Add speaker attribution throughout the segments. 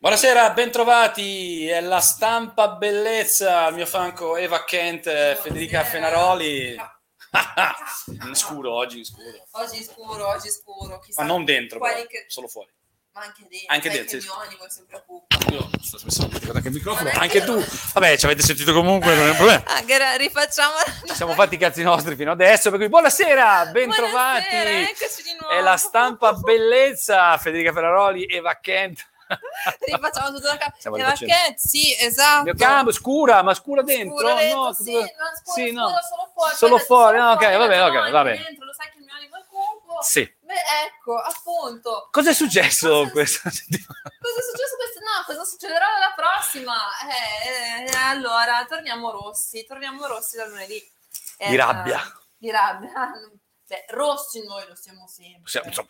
Speaker 1: Buonasera, bentrovati. È la stampa bellezza. Al mio fianco Eva Kent, Federica Fenaroli. in scuro oggi, in scuro.
Speaker 2: Oggi scuro, oggi scuro. Chissà
Speaker 1: Ma non dentro, però,
Speaker 2: che-
Speaker 1: solo fuori.
Speaker 2: Ma anche dentro.
Speaker 1: Anche dentro,
Speaker 2: che
Speaker 1: sì.
Speaker 2: il mio animo è sempre cupo.
Speaker 1: Io sto smesso anche il microfono. Anche
Speaker 2: che-
Speaker 1: tu. Vabbè, ci avete sentito comunque, non è un problema.
Speaker 2: Ah, gra- rifacciamo.
Speaker 1: Ci siamo fatti i cazzi nostri fino adesso, per cui buonasera, bentrovati.
Speaker 2: Buonasera, eccoci di nuovo.
Speaker 1: È la stampa bellezza, Federica Ferraroli, Eva Kent.
Speaker 2: Rifacciamo tutto da capo.
Speaker 1: Stiamo
Speaker 2: E la
Speaker 1: rifacendo.
Speaker 2: Cat, sì, esatto.
Speaker 1: Campo, scura, ma scura dentro?
Speaker 2: Scuro dentro,
Speaker 1: no,
Speaker 2: sì, no, scuro,
Speaker 1: sì, no.
Speaker 2: solo fuori.
Speaker 1: Solo
Speaker 2: poi
Speaker 1: fuori,
Speaker 2: solo
Speaker 1: no, ok, va bene, ok, va bene.
Speaker 2: Dentro, lo sai che il mio animo è cupo.
Speaker 1: Sì.
Speaker 2: Beh, ecco, appunto.
Speaker 1: Cosa è successo
Speaker 2: Cosa-
Speaker 1: questa settimana?
Speaker 2: Cosa è successo questa? No, cosa succederà alla prossima? Eh, eh, allora, torniamo rossi, torniamo rossi da lunedì. Eh,
Speaker 1: Di rabbia.
Speaker 2: Di rabbia. Beh, rossi noi lo siamo sempre.
Speaker 1: Possiamo- insomma,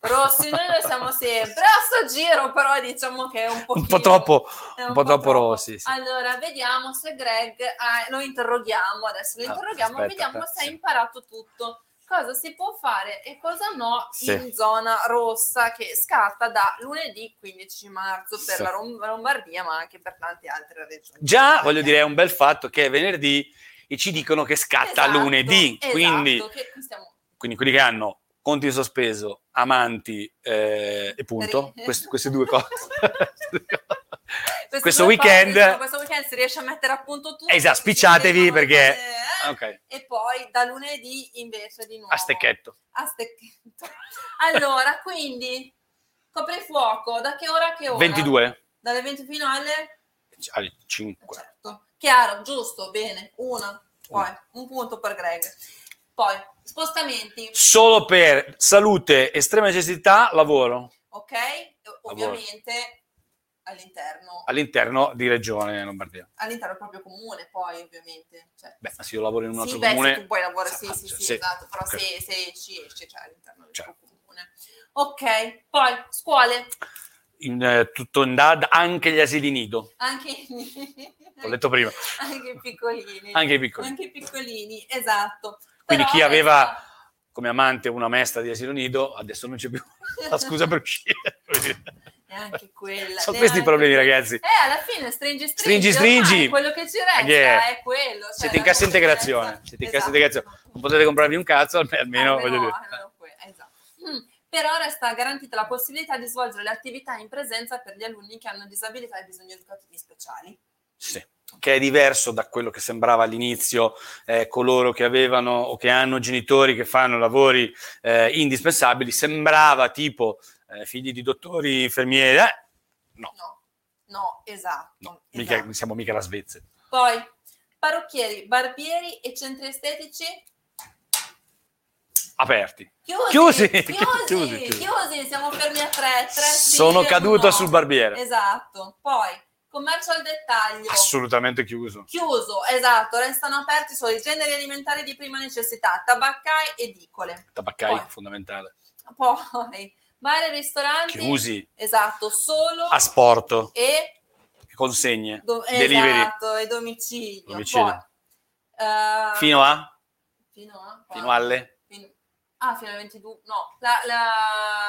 Speaker 2: Rossi noi lo siamo sempre. A sto giro però diciamo che è un,
Speaker 1: un po' troppo,
Speaker 2: è
Speaker 1: un po' troppo rossi. sì.
Speaker 2: Allora, vediamo se Greg, ah, lo interroghiamo adesso, lo
Speaker 1: Ah,
Speaker 2: interroghiamo,
Speaker 1: aspetta,
Speaker 2: vediamo
Speaker 1: aspetta,
Speaker 2: se ha
Speaker 1: sì.
Speaker 2: imparato tutto. Cosa si può fare e cosa no
Speaker 1: Sì.
Speaker 2: in zona rossa che scatta da lunedì 15 marzo per la Lombardia, ma anche per tante altre regioni.
Speaker 1: Già, voglio dire, è un bel fatto che è venerdì e ci dicono che scatta
Speaker 2: Esatto,
Speaker 1: lunedì,
Speaker 2: esatto,
Speaker 1: quindi, quindi quelli che hanno conti in sospeso, amanti eh, e punto, queste, queste due cose. questo
Speaker 2: due
Speaker 1: weekend-
Speaker 2: cose, insomma, questo weekend si riesce a mettere a punto tutto.
Speaker 1: Esatto, spicciatevi perché-
Speaker 2: cose, eh,
Speaker 1: ok,
Speaker 2: E poi da lunedì invece di nuovo.
Speaker 1: a stecchetto.
Speaker 2: a stecchetto. Allora, quindi coprifuoco da che ora a che ora?
Speaker 1: 22
Speaker 2: Dalle 20 fino alle?
Speaker 1: alle 5.
Speaker 2: Certo. Chiaro, giusto, bene. Una, poi un punto per Greg. Poi spostamenti,
Speaker 1: Solo per salute, estrema necessità, lavoro
Speaker 2: ok? Ovviamente all'interno,
Speaker 1: all'interno di Regione Lombardia.
Speaker 2: all'interno proprio comune, poi ovviamente. Cioè,
Speaker 1: Beh, se io lavoro in un altro
Speaker 2: sì, beh,
Speaker 1: comune...
Speaker 2: se tu puoi lavorare, sì, sì,
Speaker 1: Cioè,
Speaker 2: sì,
Speaker 1: sì,
Speaker 2: esatto, però
Speaker 1: ok.
Speaker 2: se, se esci, esci, cioè all'interno del tuo comune. Ok, poi scuole,
Speaker 1: in, eh, tutto in DAD, anche gli asili nido.
Speaker 2: anche,
Speaker 1: L'ho detto prima.
Speaker 2: anche i piccolini.
Speaker 1: Anche i piccoli.
Speaker 2: Anche i piccolini, esatto.
Speaker 1: Quindi
Speaker 2: Però
Speaker 1: chi aveva
Speaker 2: resta-
Speaker 1: come amante una maestra di asilo nido, adesso non c'è più la scusa per uscire.
Speaker 2: Neanche quella.
Speaker 1: Sono questi i problemi, ragazzi.
Speaker 2: Eh, alla fine stringi,
Speaker 1: Stringi,
Speaker 2: stringi.
Speaker 1: stringi.
Speaker 2: quello che ci resta
Speaker 1: Yeah.
Speaker 2: è quello. cioè
Speaker 1: Siete in cassa integrazione. Siete in cassa
Speaker 2: Esatto.
Speaker 1: integrazione. Non potete comprarvi un cazzo, almeno, almeno, voglio dire.
Speaker 2: almeno que- esatto. Mm. Però resta garantita la possibilità di svolgere le attività in presenza per gli alunni che hanno disabilità e bisogni educativi speciali.
Speaker 1: Sì. Che è diverso da quello che sembrava all'inizio, eh, coloro che avevano o che hanno genitori che fanno lavori eh, indispensabili, sembrava tipo eh, figli di dottori, infermieri, eh, no,
Speaker 2: No, no, esatto.
Speaker 1: no, mica,
Speaker 2: esatto.
Speaker 1: siamo mica la Svezia.
Speaker 2: Poi, parrucchieri, barbieri e centri estetici
Speaker 1: Aperti.
Speaker 2: chiusi.
Speaker 1: Chiusi,
Speaker 2: Chiusi,
Speaker 1: chiusi,
Speaker 2: siamo fermi a tre. tre
Speaker 1: Sono caduto sul barbiere.
Speaker 2: Esatto. Poi, commercio al dettaglio.
Speaker 1: Assolutamente chiuso.
Speaker 2: Chiuso, esatto, restano aperti solo i generi alimentari di prima necessità, tabaccai ed edicole.
Speaker 1: Tabaccai,
Speaker 2: Poi.
Speaker 1: fondamentale.
Speaker 2: Poi, bar e ristoranti.
Speaker 1: Chiusi.
Speaker 2: Esatto, solo
Speaker 1: Asporto,
Speaker 2: e,
Speaker 1: consegne,
Speaker 2: do-
Speaker 1: delivery.
Speaker 2: esatto, e domicilio.
Speaker 1: Domicilio.
Speaker 2: Poi, eh,
Speaker 1: Fino a?
Speaker 2: fino a?
Speaker 1: Fino alle?
Speaker 2: Ah, fino alle 22. No, la, la,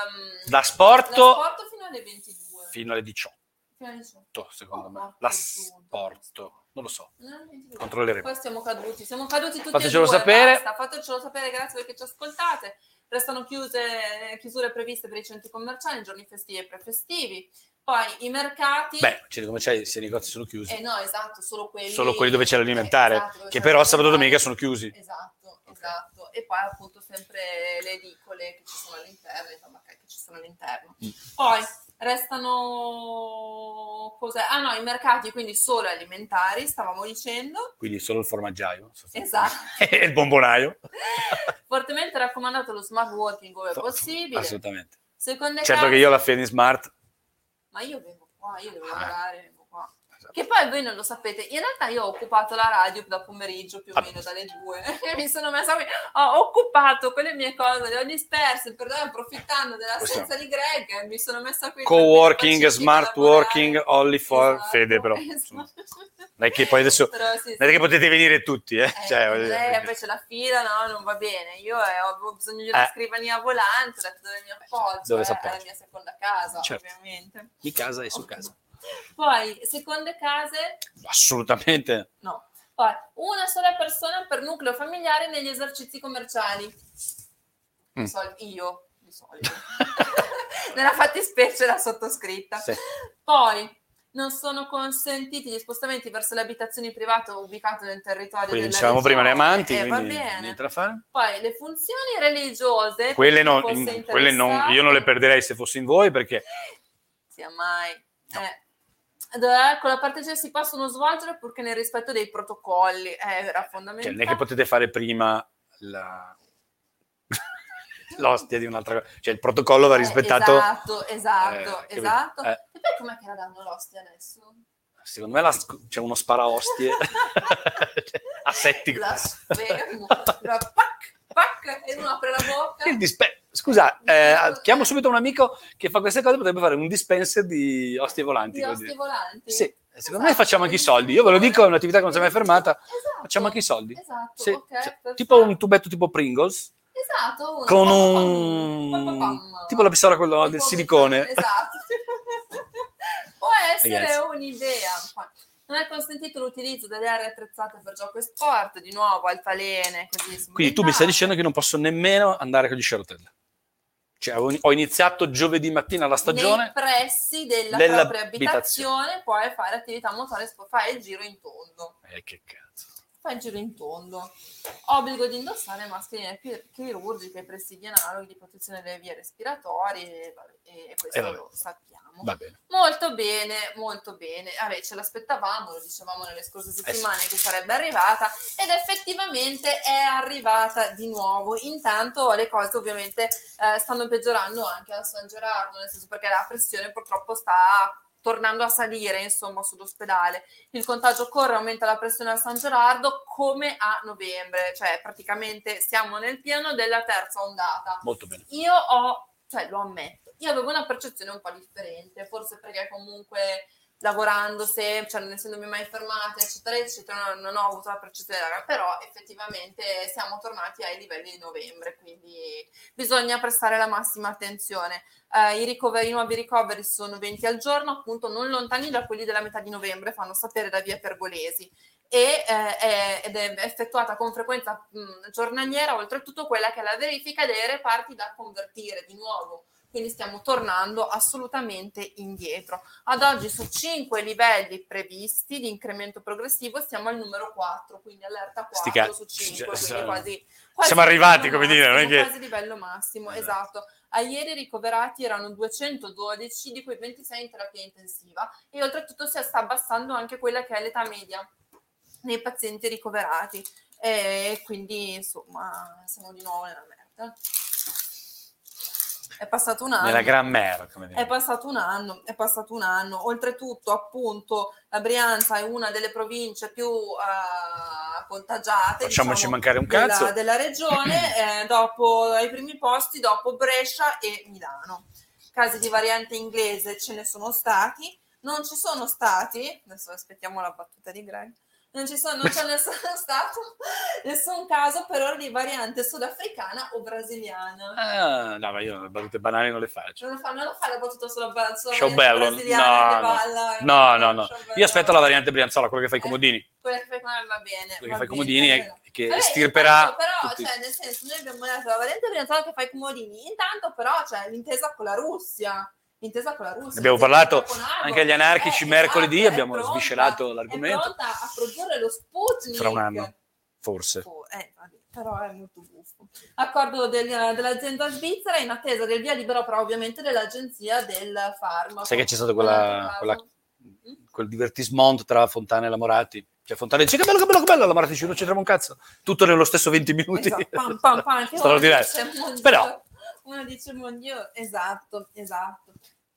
Speaker 2: mm,
Speaker 1: Da sporto
Speaker 2: sport fino alle 22.
Speaker 1: fino alle 18,
Speaker 2: 18.
Speaker 1: secondo me.
Speaker 2: Oh,
Speaker 1: La
Speaker 2: porca
Speaker 1: sporto, non lo so.
Speaker 2: Non alle 22.
Speaker 1: Controlleremo.
Speaker 2: Poi siamo caduti, siamo caduti tutti
Speaker 1: Fatecelo
Speaker 2: due,
Speaker 1: sapere.
Speaker 2: basta. Fatecelo sapere, grazie perché ci ascoltate. Restano chiuse, chiusure previste per i centri commerciali, giorni festivi e prefestivi. Poi i mercati.
Speaker 1: Beh, come c'è, se i negozi sono chiusi.
Speaker 2: Eh no, esatto, solo quelli.
Speaker 1: Solo quelli dove c'è l'alimentare,
Speaker 2: Eh, esatto,
Speaker 1: che però sabato e domenica sono chiusi.
Speaker 2: Esatto, esatto. E poi appunto sempre le edicole che ci sono all'interno, i tabaccai che ci sono all'interno.
Speaker 1: Mm.
Speaker 2: Poi restano cos'è? Ah no, i mercati quindi solo alimentari, stavamo dicendo.
Speaker 1: Quindi solo il formaggiaio.
Speaker 2: Esatto.
Speaker 1: e il bombonaio.
Speaker 2: Fortemente raccomandato lo smart working ove è possibile.
Speaker 1: Assolutamente.
Speaker 2: Seconde
Speaker 1: Certo
Speaker 2: case-
Speaker 1: che io la Feni Smart...
Speaker 2: Ma io vengo qua, io devo
Speaker 1: Ah.
Speaker 2: lavorare. Che poi voi non lo sapete, in realtà io ho occupato la radio da pomeriggio più o
Speaker 1: Ah.
Speaker 2: meno dalle due. mi sono messa qui, ho occupato quelle mie cose, le ho disperse, perdone, approfittando dell'assenza di Greg, mi sono messa qui.
Speaker 1: Co-working, smart working, only for
Speaker 2: Esatto,
Speaker 1: Fede però.
Speaker 2: esatto.
Speaker 1: Non è che poi adesso
Speaker 2: Però sì,
Speaker 1: non è
Speaker 2: sì.
Speaker 1: che potete venire tutti, eh?
Speaker 2: Eh,
Speaker 1: Cioè,
Speaker 2: lei invece la fila no, non va bene. Io eh, ho bisogno di una
Speaker 1: Eh.
Speaker 2: scrivania volante, ho detto dove mi appoggio,
Speaker 1: Dove
Speaker 2: eh,
Speaker 1: appoggia.
Speaker 2: alla mia seconda casa,
Speaker 1: Certo.
Speaker 2: ovviamente.
Speaker 1: di casa e su casa.
Speaker 2: Poi, seconde case,
Speaker 1: Assolutamente.
Speaker 2: no. Poi, una sola persona per nucleo familiare negli esercizi commerciali.
Speaker 1: Mm.
Speaker 2: Sol- io, di solito. Nella fattispecie la sottoscritta.
Speaker 1: Sì.
Speaker 2: Poi, non sono consentiti gli spostamenti verso le abitazioni private ubicate nel territorio
Speaker 1: Quindi
Speaker 2: della
Speaker 1: dicevamo prima le amanti,
Speaker 2: Eh,
Speaker 1: quindi.
Speaker 2: Poi le funzioni religiose.
Speaker 1: Quelle, in- quelle non- io non le perderei se fossi in voi perché
Speaker 2: Sia mai.
Speaker 1: No.
Speaker 2: Eh. Eh, con la partecipazione si possono svolgere purché nel rispetto dei protocolli. Eh, era
Speaker 1: cioè,
Speaker 2: fondamentale.
Speaker 1: non è che potete fare prima la... l'ostia di un'altra cosa. Cioè il protocollo va
Speaker 2: Eh,
Speaker 1: rispettato.
Speaker 2: esatto, esatto,
Speaker 1: Eh,
Speaker 2: esatto.
Speaker 1: Eh.
Speaker 2: E poi com'è che la danno l'ostia adesso?
Speaker 1: Secondo me sc- c'è uno sparaostie asettico.
Speaker 2: La sfermo. La pac, pac, e uno apre la bocca.
Speaker 1: Il dispe- Scusa, eh, chiamo subito un amico che fa queste cose, potrebbe fare un dispenser di ostie volanti.
Speaker 2: Di ostie volanti.
Speaker 1: Sì, secondo me
Speaker 2: Esatto.
Speaker 1: facciamo anche i soldi. Io ve lo dico, è un'attività che non si è mai fermata.
Speaker 2: Esatto.
Speaker 1: Facciamo anche i soldi.
Speaker 2: Esatto,
Speaker 1: Sì,
Speaker 2: ok,
Speaker 1: cioè, tipo un tubetto tipo Pringles
Speaker 2: Esatto,
Speaker 1: con un
Speaker 2: pam, pam, pam.
Speaker 1: tipo la pistola quello del silicone.
Speaker 2: Esatto. Può essere
Speaker 1: Ragazzi.
Speaker 2: un'idea. Non è consentito l'utilizzo delle aree attrezzate per gioco e sport, di nuovo altalene, così
Speaker 1: Quindi tu mi stai dicendo che non posso nemmeno andare con gli share hotel. Cioè, ho iniziato giovedì mattina la
Speaker 2: Nei
Speaker 1: stagione.
Speaker 2: pressi della,
Speaker 1: della
Speaker 2: propria
Speaker 1: abitazione.
Speaker 2: abitazione puoi fare attività motoria, sp- fai il giro in tondo.
Speaker 1: Eh, che cazzo.
Speaker 2: Fai il giro in tondo. Obbligo di indossare mascherine chi- chirurgiche presidi analoghi di protezione delle vie respiratorie, e, vabbè, e questo
Speaker 1: Eh,
Speaker 2: lo sappiamo.
Speaker 1: Bene.
Speaker 2: Molto bene, molto bene. Vabbè, ce l'aspettavamo, lo dicevamo nelle scorse settimane che sarebbe arrivata ed effettivamente è arrivata di nuovo. Intanto le cose ovviamente eh, stanno peggiorando anche a San Gerardo, nel senso perché la pressione purtroppo sta tornando a salire, insomma, sull'ospedale. Il contagio corre, aumenta la pressione a San Gerardo come a novembre, cioè praticamente siamo nel pieno della terza ondata
Speaker 1: Molto bene.
Speaker 2: io ho, cioè lo ammetto, io avevo una percezione un po' differente, forse perché comunque lavorando sempre, cioè non essendomi mai fermata, eccetera, eccetera, non, ho avuto la percezione, però effettivamente siamo tornati ai livelli di novembre, quindi bisogna prestare la massima attenzione. Eh, I ricoveri, i nuovi ricoveri sono 20 al giorno, appunto non lontani da quelli della metà di novembre, fanno sapere da via Pergolesi e eh, è, ed è effettuata con frequenza mh, giornaliera, oltretutto quella che è la verifica dei reparti da convertire di nuovo. Quindi stiamo tornando assolutamente indietro. Ad oggi su 5 livelli previsti di incremento progressivo siamo al numero 4, quindi allerta
Speaker 1: Sti
Speaker 2: 4
Speaker 1: cazzi,
Speaker 2: su 5,
Speaker 1: cioè,
Speaker 2: quasi, quasi
Speaker 1: siamo arrivati, come dire, non è
Speaker 2: massimo,
Speaker 1: che-
Speaker 2: quasi livello massimo,
Speaker 1: Esatto.
Speaker 2: esatto. A ieri i ricoverati erano 212, di cui 26 in terapia intensiva e oltretutto si sta abbassando anche quella che è l'età media nei pazienti ricoverati e quindi insomma siamo di nuovo nella merda. È passato un anno.
Speaker 1: Nella gran merda, come
Speaker 2: È
Speaker 1: dire.
Speaker 2: passato un anno, è passato un anno. Oltretutto, appunto, la Brianza è una delle province più eh, contagiate.
Speaker 1: Facciamoci
Speaker 2: diciamo,
Speaker 1: mancare un
Speaker 2: della,
Speaker 1: cazzo.
Speaker 2: della regione, eh, dopo ai primi posti, dopo Brescia e Milano. Casi di variante inglese ce ne sono stati, non ci sono stati, adesso aspettiamo la battuta di Greg, non, ci sono, non c'è nessun stato, nessun caso per ora di variante sudafricana o brasiliana.
Speaker 1: Ah, no, ma io le battute banali non le faccio.
Speaker 2: Non lo fa, non lo fa la battuta sulla, sulla
Speaker 1: Show bello.
Speaker 2: brasiliana
Speaker 1: No, no.
Speaker 2: balla,
Speaker 1: No, no, no.
Speaker 2: bello.
Speaker 1: Io aspetto la variante Brianzola, quello che fa i
Speaker 2: Eh,
Speaker 1: comodini.
Speaker 2: Quella che fai con va bene.
Speaker 1: Quello che
Speaker 2: va
Speaker 1: fa i
Speaker 2: bene,
Speaker 1: comodini è che
Speaker 2: Vabbè,
Speaker 1: stirperà
Speaker 2: intanto però,
Speaker 1: tutti.
Speaker 2: cioè, nel senso, noi abbiamo detto la variante brianzola che fa i comodini, intanto però c'è l'intesa con la Russia. L'intesa con la Russia.
Speaker 1: Abbiamo parlato anche agli anarchici
Speaker 2: Eh,
Speaker 1: mercoledì,
Speaker 2: esatto, è
Speaker 1: abbiamo
Speaker 2: pronta,
Speaker 1: sviscerato
Speaker 2: È
Speaker 1: l'argomento.
Speaker 2: pronta a produrre lo Sputnik.
Speaker 1: Fra un anno, forse.
Speaker 2: Oh, eh, però è molto buffo. Accordo del- dell'azienda svizzera in attesa del via libera, però ovviamente dell'agenzia del farmaco.
Speaker 1: Sai che c'è stato quella, quella-
Speaker 2: caso.
Speaker 1: quel divertismento tra Fontana e la Morati? Cioè Fontana dice che bello, che bello, che bello, la Morati dice non c'entriamo un cazzo. Tutto nello stesso 20 minuti.
Speaker 2: Esatto, pam, pam, pam,
Speaker 1: Però-
Speaker 2: uno dice mon Dio, esatto, esatto.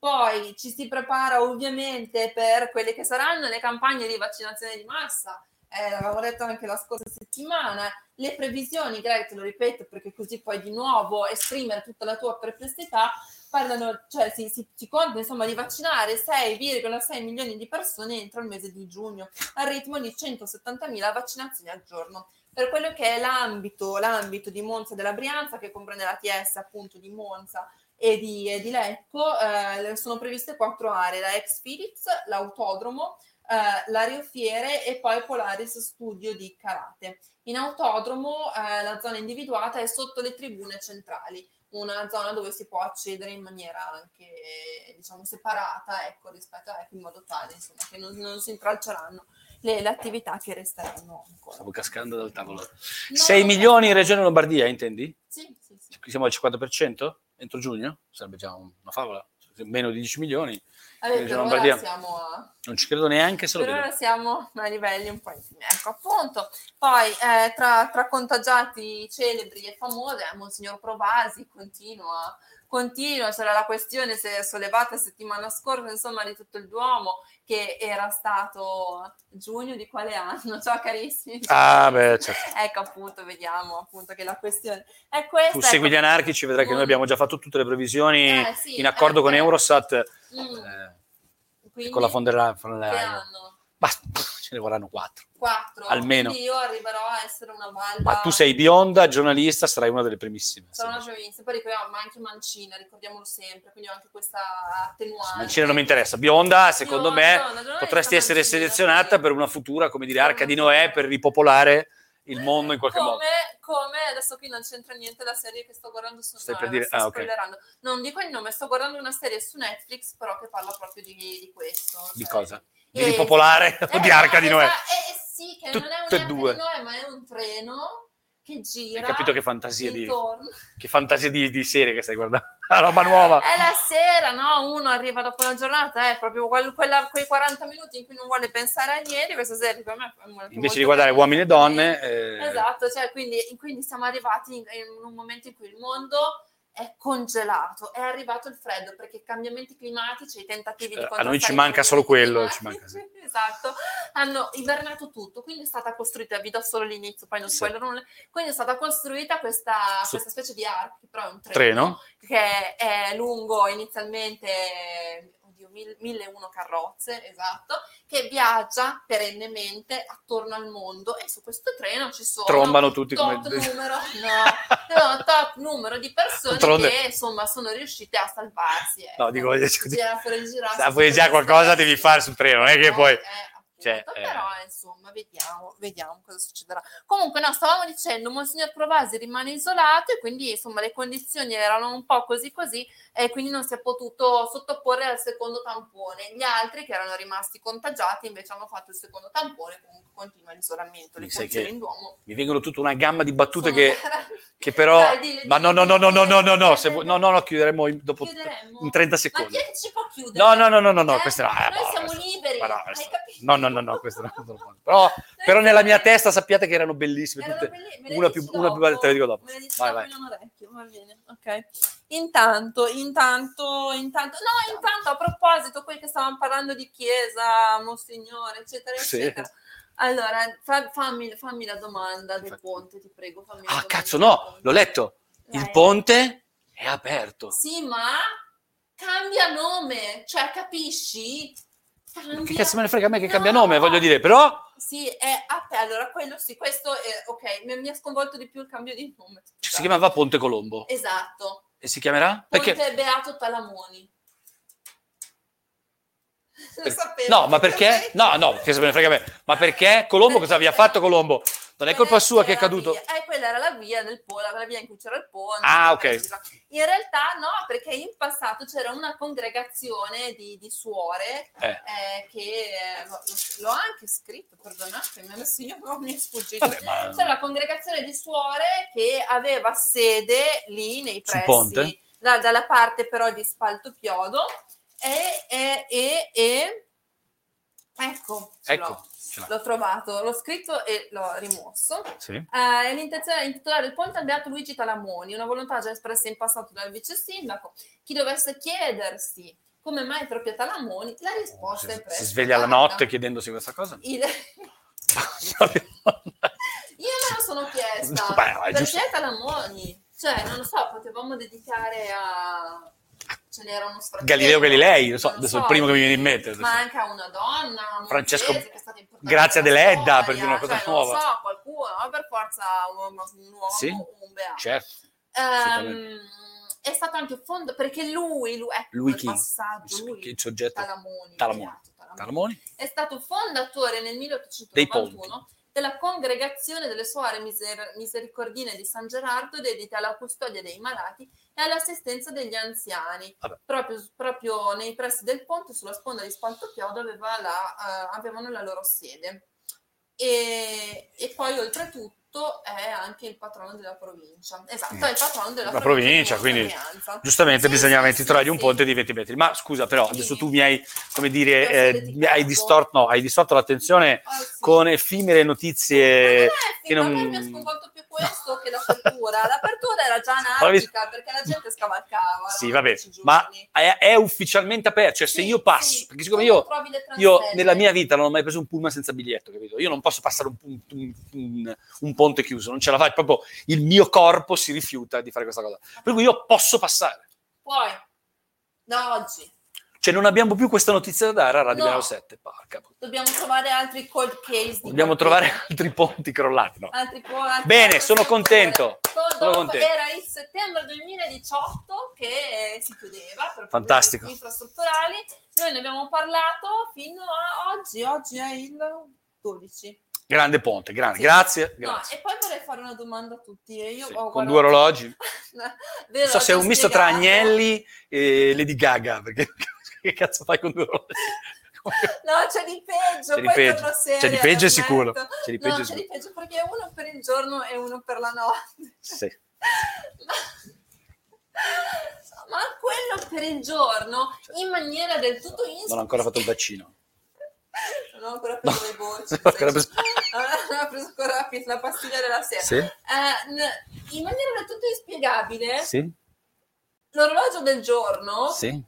Speaker 2: Poi ci si prepara ovviamente per quelle che saranno le campagne di vaccinazione di massa. Eh, l'avevamo detto anche la scorsa settimana, le previsioni, Greg, te lo ripeto perché così puoi di nuovo esprimere tutta la tua perplessità, parlano, cioè si, si, si conta insomma di vaccinare 6,6 milioni di persone entro il mese di giugno, al ritmo di 170.000 vaccinazioni al giorno. Per quello che è l'ambito, l'ambito di Monza della Brianza, che comprende la TS appunto di Monza e di, e di Lecco, eh, sono previste quattro aree, la ex Philips, l'autodromo, eh, l'aeriofiere e poi Polaris Studio di Karate. In autodromo eh, la zona individuata è sotto le tribune centrali, una zona dove si può accedere in maniera anche diciamo separata, ecco, rispetto a ecco, in modo tale insomma, che non, non si intralceranno le, le, attività che resteranno ancora.
Speaker 1: Stavo cascando dal tavolo. No, 6 milioni in Regione Lombardia, intendi?
Speaker 2: Sì, sì, sì.
Speaker 1: Siamo al 50% entro giugno? Sarebbe già una favola. Meno di 10 milioni.
Speaker 2: Vabbè, per ora siamo a...
Speaker 1: Non ci credo neanche se lo
Speaker 2: Per ora siamo a livelli un po' infimi. Ecco, appunto. Poi, eh, tra, tra, contagiati celebri e famosi, eh, Monsignor Provasi continua continua, c'era la questione se è sollevata settimana scorsa, insomma, di tutto il Duomo, che era stato giugno di quale anno? Ciao carissimi.
Speaker 1: Ah, beh, certo.
Speaker 2: ecco appunto, vediamo appunto che la questione è questa.
Speaker 1: Tu segui
Speaker 2: ecco.
Speaker 1: gli anarchici, vedrai che noi abbiamo già fatto tutte le previsioni
Speaker 2: eh, sì,
Speaker 1: in accordo
Speaker 2: eh,
Speaker 1: con
Speaker 2: eh.
Speaker 1: Eurostat
Speaker 2: Mm.
Speaker 1: eh,
Speaker 2: Quindi,
Speaker 1: con la von der Leyen. Basta, ce ne vorranno quattro.
Speaker 2: Quattro.
Speaker 1: Almeno.
Speaker 2: Quindi io arriverò a essere una valda.
Speaker 1: Ma tu sei bionda, giornalista, sarai una delle primissime.
Speaker 2: Sono una giovanissima, poi ricordiamo, ma anche Mancina, ricordiamolo sempre, quindi ho anche questa attenuante.
Speaker 1: Mancina non mi interessa. Bionda, secondo
Speaker 2: Bionda,
Speaker 1: me,
Speaker 2: giornalista
Speaker 1: potresti essere
Speaker 2: Mancina,
Speaker 1: selezionata
Speaker 2: sì.
Speaker 1: per una futura, come dire, arca di Noè per ripopolare il mondo in qualche
Speaker 2: come,
Speaker 1: modo.
Speaker 2: come adesso qui non c'entra niente la serie che sto guardando su
Speaker 1: Stai
Speaker 2: no,
Speaker 1: per
Speaker 2: la
Speaker 1: dire- ah, ok.
Speaker 2: spoilerando. Non dico il nome, sto guardando una serie su Netflix, però che parla proprio di, di questo.
Speaker 1: Di
Speaker 2: cioè-
Speaker 1: cosa? Di
Speaker 2: Eh,
Speaker 1: ripopolare o
Speaker 2: eh,
Speaker 1: di arca di Noè?
Speaker 2: esatto, eh, sì, che non è un'arca
Speaker 1: due.
Speaker 2: di Noè, ma è un treno che gira.
Speaker 1: Hai capito che fantasia di, che fantasia di, di serie che stai guardando? La roba nuova.
Speaker 2: È la sera, no? Uno arriva dopo una giornata, è proprio quel- quella- quei 40 minuti in cui non vuole pensare a niente. Questa serie per me è
Speaker 1: Invece di guardare
Speaker 2: bella.
Speaker 1: uomini e donne, eh,
Speaker 2: Esatto, cioè, quindi, quindi siamo arrivati in, in un momento in cui il mondo è congelato, è arrivato il freddo perché i cambiamenti climatici, i tentativi di
Speaker 1: Eh, a noi ci manca solo quello, ci manca,
Speaker 2: esatto, hanno ibernato tutto, quindi è stata costruita, vi do solo l'inizio, poi non
Speaker 1: Sì.
Speaker 2: spoilerò nulla, quindi è stata costruita questa,
Speaker 1: Su-
Speaker 2: questa specie di arco, però è un treno,
Speaker 1: treno.
Speaker 2: che è lungo inizialmente oddio, mil- 1001 carrozze, esatto, che viaggia perennemente attorno al mondo e su questo treno ci sono
Speaker 1: Trombano tutti come...
Speaker 2: tot numero, no, tot numero di persone
Speaker 1: D'altronde-
Speaker 2: che insomma sono riuscite a salvarsi. ecco.
Speaker 1: No, dico,
Speaker 2: su,
Speaker 1: Ah, poi già qualcosa devi fare sul treno, non è che poi...
Speaker 2: eh,
Speaker 1: cioè, eh.
Speaker 2: però insomma vediamo, vediamo cosa succederà comunque no stavamo dicendo Monsignor Provasi rimane isolato e quindi insomma le condizioni erano un po' così così e quindi non si è potuto sottoporre al secondo tampone gli altri che erano rimasti contagiati invece hanno fatto il secondo tampone comunque continua l'isolamento le funzioni in Duomo
Speaker 1: Mi vengono tutta una gamma di battute che, che però...
Speaker 2: Dai, dilli,
Speaker 1: Ma no, no, no, no, no, no, no, no, se no, no, no, chiuderemo in, dopo,
Speaker 2: Chiuderemmo?
Speaker 1: in 30
Speaker 2: ma
Speaker 1: secondi.
Speaker 2: chi è che ci può chiudere?
Speaker 1: No, no, no, no, no, no,
Speaker 2: Eh?
Speaker 1: questo no. eh,
Speaker 2: noi
Speaker 1: no,
Speaker 2: siamo liberi
Speaker 1: ma no,
Speaker 2: hai capito?
Speaker 1: No, no, no, no, questo no, questo no. Però, però nella mia testa sappiate che erano bellissime
Speaker 2: Erano
Speaker 1: tutte.
Speaker 2: belli-
Speaker 1: Una più, una più bella, te le dico dopo. Vai, vai.
Speaker 2: in un orecchio, va bene, ok. Intanto, intanto, intanto, no, intanto a proposito, qui che stavamo parlando di chiesa, monsignore, eccetera,
Speaker 1: Sì.
Speaker 2: eccetera. Allora, fa- fammi, fammi la domanda del ponte, ti prego. Fammi la
Speaker 1: Ah, cazzo, no, l'ho letto. Il
Speaker 2: Vai.
Speaker 1: ponte è aperto.
Speaker 2: Sì, ma cambia nome, cioè capisci?
Speaker 1: Che cazzo me ne frega a me che
Speaker 2: No.
Speaker 1: cambia nome, voglio dire, però
Speaker 2: Sì, è aperto. Allora, quello sì, questo è ok. Mi, mi ha sconvolto di più il cambio di nome.
Speaker 1: si
Speaker 2: scusate.
Speaker 1: chiamava Ponte Colombo.
Speaker 2: Esatto.
Speaker 1: E si chiamerà?
Speaker 2: Ponte
Speaker 1: Perché?
Speaker 2: Beato Talamoni. Lo
Speaker 1: Per-
Speaker 2: sapevo.
Speaker 1: No, ma perché? No, no, che se me ne frega a me. Ma perché? Colombo cosa vi ha fatto Colombo? Non è colpa sua che è caduto.
Speaker 2: via- Eh, quella era la via del ponte, la via in cui c'era il ponte.
Speaker 1: Ah, ok.
Speaker 2: In realtà no, perché in passato c'era una congregazione di, di suore
Speaker 1: Eh.
Speaker 2: eh, che eh, l'ho, l'ho anche scritto, perdonatemi, adesso io non mi è sfuggito.
Speaker 1: Vabbè, ma
Speaker 2: C'era una congregazione di suore che aveva sede lì nei pressi,
Speaker 1: ponte?
Speaker 2: da- dalla parte però di Spaltopiodo e, e, e, e- ecco,
Speaker 1: Ecco,
Speaker 2: l'ho. trovato, l'ho scritto e l'ho rimosso.
Speaker 1: Sì.
Speaker 2: Eh, è l'intenzione di intitolare il ponte al Beato Luigi Talamoni, una volontà già espressa in passato dal vice sindaco. Chi dovesse chiedersi come mai proprio Talamoni, la risposta è
Speaker 1: Si,
Speaker 2: presto.
Speaker 1: si sveglia la notte chiedendosi questa cosa.
Speaker 2: Il- Io me lo sono chiesta.
Speaker 1: Beh, è giusto.
Speaker 2: perché Talamoni? Cioè, non lo so, potevamo dedicare a... ce n'era uno sfratello.
Speaker 1: Galileo Galilei, non so, adesso è
Speaker 2: so,
Speaker 1: il primo che mi viene in mente. adesso.
Speaker 2: Ma anche a una donna, a
Speaker 1: Francesco-
Speaker 2: che è stata importante
Speaker 1: Grazia
Speaker 2: nella
Speaker 1: Deledda, per dire una cosa
Speaker 2: cioè,
Speaker 1: nuova.
Speaker 2: Non so, qualcuno, per forza un, un uomo
Speaker 1: Sì,
Speaker 2: un beato.
Speaker 1: Certo. Assolutamente.
Speaker 2: è stato anche fondo perché lui, lui, ecco
Speaker 1: Lui chi?
Speaker 2: passaggio,
Speaker 1: Il-
Speaker 2: lui,
Speaker 1: il soggetto?
Speaker 2: Talamoni,
Speaker 1: Talamoni.
Speaker 2: Talamoni.
Speaker 1: Talamoni?
Speaker 2: è stato fondatore nel
Speaker 1: Dei
Speaker 2: 1891 della congregazione delle suore miser- misericordine di San Gerardo dedita alla custodia dei malati e all'assistenza degli anziani. Proprio, proprio nei pressi del ponte, sulla sponda di Spaltopiodo, aveva la, eh, avevano la loro sede. E, e poi oltretutto è anche il patrono della provincia. Esatto, è il patrono della
Speaker 1: La
Speaker 2: provincia,
Speaker 1: provincia,
Speaker 2: di
Speaker 1: quindi. Giustamente
Speaker 2: Sì,
Speaker 1: bisognava
Speaker 2: sì, sì,
Speaker 1: un ponte di 20 metri. Ma scusa, però, adesso tu mi hai, come dire, eh, hai, distorto, no, hai distorto l'attenzione
Speaker 2: sì.
Speaker 1: con effimere notizie.
Speaker 2: Ma
Speaker 1: che
Speaker 2: non mi ha sconvolto più questo che l'apertura. L'apertura era già anarchica perché la gente scavalcava.
Speaker 1: Sì, vabbè, ma è, è ufficialmente aperto. Cioè, se io passo, perché siccome io, io nella mia vita non ho mai preso un pullman senza biglietto, capito? Io non posso passare un- un- un- un ponte chiuso, non ce la fai. Proprio il mio corpo si rifiuta di fare questa cosa. Per cui io posso passare.
Speaker 2: Poi, da oggi,
Speaker 1: Cioè, non abbiamo più questa notizia da dare a Radio
Speaker 2: No.
Speaker 1: Milano 7. Porca
Speaker 2: dobbiamo trovare altri cold case.
Speaker 1: Dobbiamo trovare altri ponti crollati, no?
Speaker 2: Altri po- altre
Speaker 1: Bene, sono contento, sono contento.
Speaker 2: Era il settembre 2018 che eh, si chiudeva per
Speaker 1: Fantastico.
Speaker 2: infrastrutturali. Noi ne abbiamo parlato fino a oggi. Oggi è il 12.
Speaker 1: Grande ponte, grande.
Speaker 2: Sì.
Speaker 1: Grazie.
Speaker 2: No,
Speaker 1: grazie.
Speaker 2: e poi vorrei fare una domanda a tutti. e Io
Speaker 1: Sì, con
Speaker 2: guardato-
Speaker 1: due orologi. Non so se è un misto tra. Agnelli e Lady Gaga, perché che cazzo fai con due orologi?
Speaker 2: No, c'è di peggio.
Speaker 1: C'è di peggio.
Speaker 2: seria,
Speaker 1: C'è di peggio
Speaker 2: ammetto.
Speaker 1: sicuro. C'è di peggio
Speaker 2: no, c'è di peggio perché è uno per il giorno e uno per la notte.
Speaker 1: Sì.
Speaker 2: Ma, ma quello per il giorno, in maniera del tutto insufficiente.
Speaker 1: Non ho ancora fatto il vaccino.
Speaker 2: Non ho ancora preso le voci.
Speaker 1: Non ho ancora preso-
Speaker 2: Non ho preso ancora la, pastiglia della sera.
Speaker 1: Sì?
Speaker 2: N- in maniera del tutto inspiegabile,
Speaker 1: Sì?
Speaker 2: l'orologio del giorno
Speaker 1: Sì?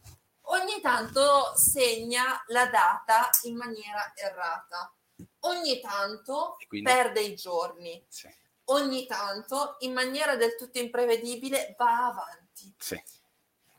Speaker 2: ogni tanto segna la data in maniera errata. Ogni tanto perde i giorni.
Speaker 1: Sì.
Speaker 2: Ogni tanto, in maniera del tutto imprevedibile, va avanti.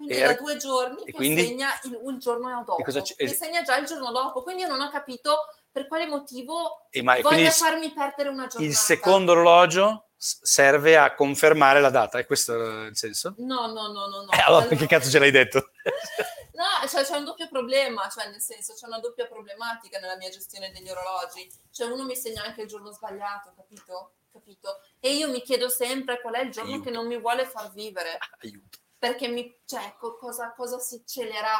Speaker 2: Quindi
Speaker 1: E-
Speaker 2: da due giorni che
Speaker 1: quindi?
Speaker 2: segna il, il giorno dopo.
Speaker 1: E cosa c-
Speaker 2: che segna già il giorno dopo. Quindi io non ho capito per quale motivo
Speaker 1: E ma-
Speaker 2: voglia
Speaker 1: il-
Speaker 2: farmi perdere una giornata.
Speaker 1: il secondo orologio serve a confermare la data, è questo il senso?
Speaker 2: No, no, no, no. no.
Speaker 1: Eh, allora perché cazzo ce l'hai detto?
Speaker 2: No, cioè, c'è un doppio problema, cioè nel senso c'è una doppia problematica nella mia gestione degli orologi. Cioè uno mi segna anche il giorno sbagliato, capito? Capito? E io mi chiedo sempre qual è il giorno
Speaker 1: Aiuto.
Speaker 2: che non mi vuole far vivere.
Speaker 1: Aiuto.
Speaker 2: Perché mi, cioè, co- cosa, cosa si celerà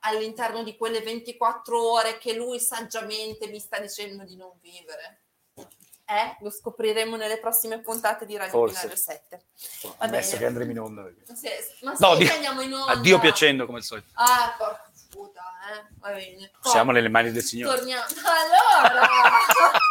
Speaker 2: all'interno di quelle 24 ore che lui saggiamente mi sta dicendo di non vivere? Eh? Lo scopriremo nelle prossime puntate di Radio
Speaker 1: Forse.
Speaker 2: Binario 7.
Speaker 1: Adesso
Speaker 2: bene.
Speaker 1: che andremo in onda.
Speaker 2: Sì, ma
Speaker 1: No, di-
Speaker 2: andiamo in onda.
Speaker 1: Addio piacendo come al solito.
Speaker 2: Ah, porca puta, eh. Va bene. Poi,
Speaker 1: Siamo nelle mani del Signore.
Speaker 2: Torniamo. Allora!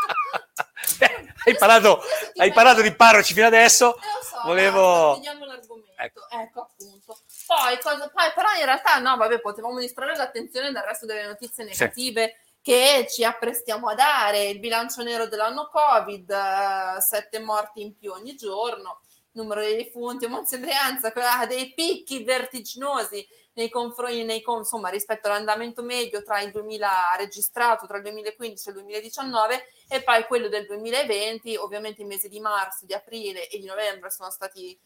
Speaker 1: Hai parlato, hai parlato di parroci fino adesso.
Speaker 2: Eh, lo so,
Speaker 1: Volevo-
Speaker 2: l'argomento.
Speaker 1: Ecco.
Speaker 2: Ecco. appunto. Poi, cosa, poi, però in realtà no, vabbè, potevamo distrarre l'attenzione dal resto delle notizie negative che ci apprestiamo a dare. Il bilancio nero dell'anno Covid, eh, sette morti in più ogni giorno, numero dei defunti, Brianza, ha dei picchi vertiginosi nei confronti, nei, insomma, rispetto all'andamento medio tra il 2000 registrato tra il 2015 e il 2019 e poi quello del 2020, ovviamente i mesi di marzo, di aprile e di novembre sono stati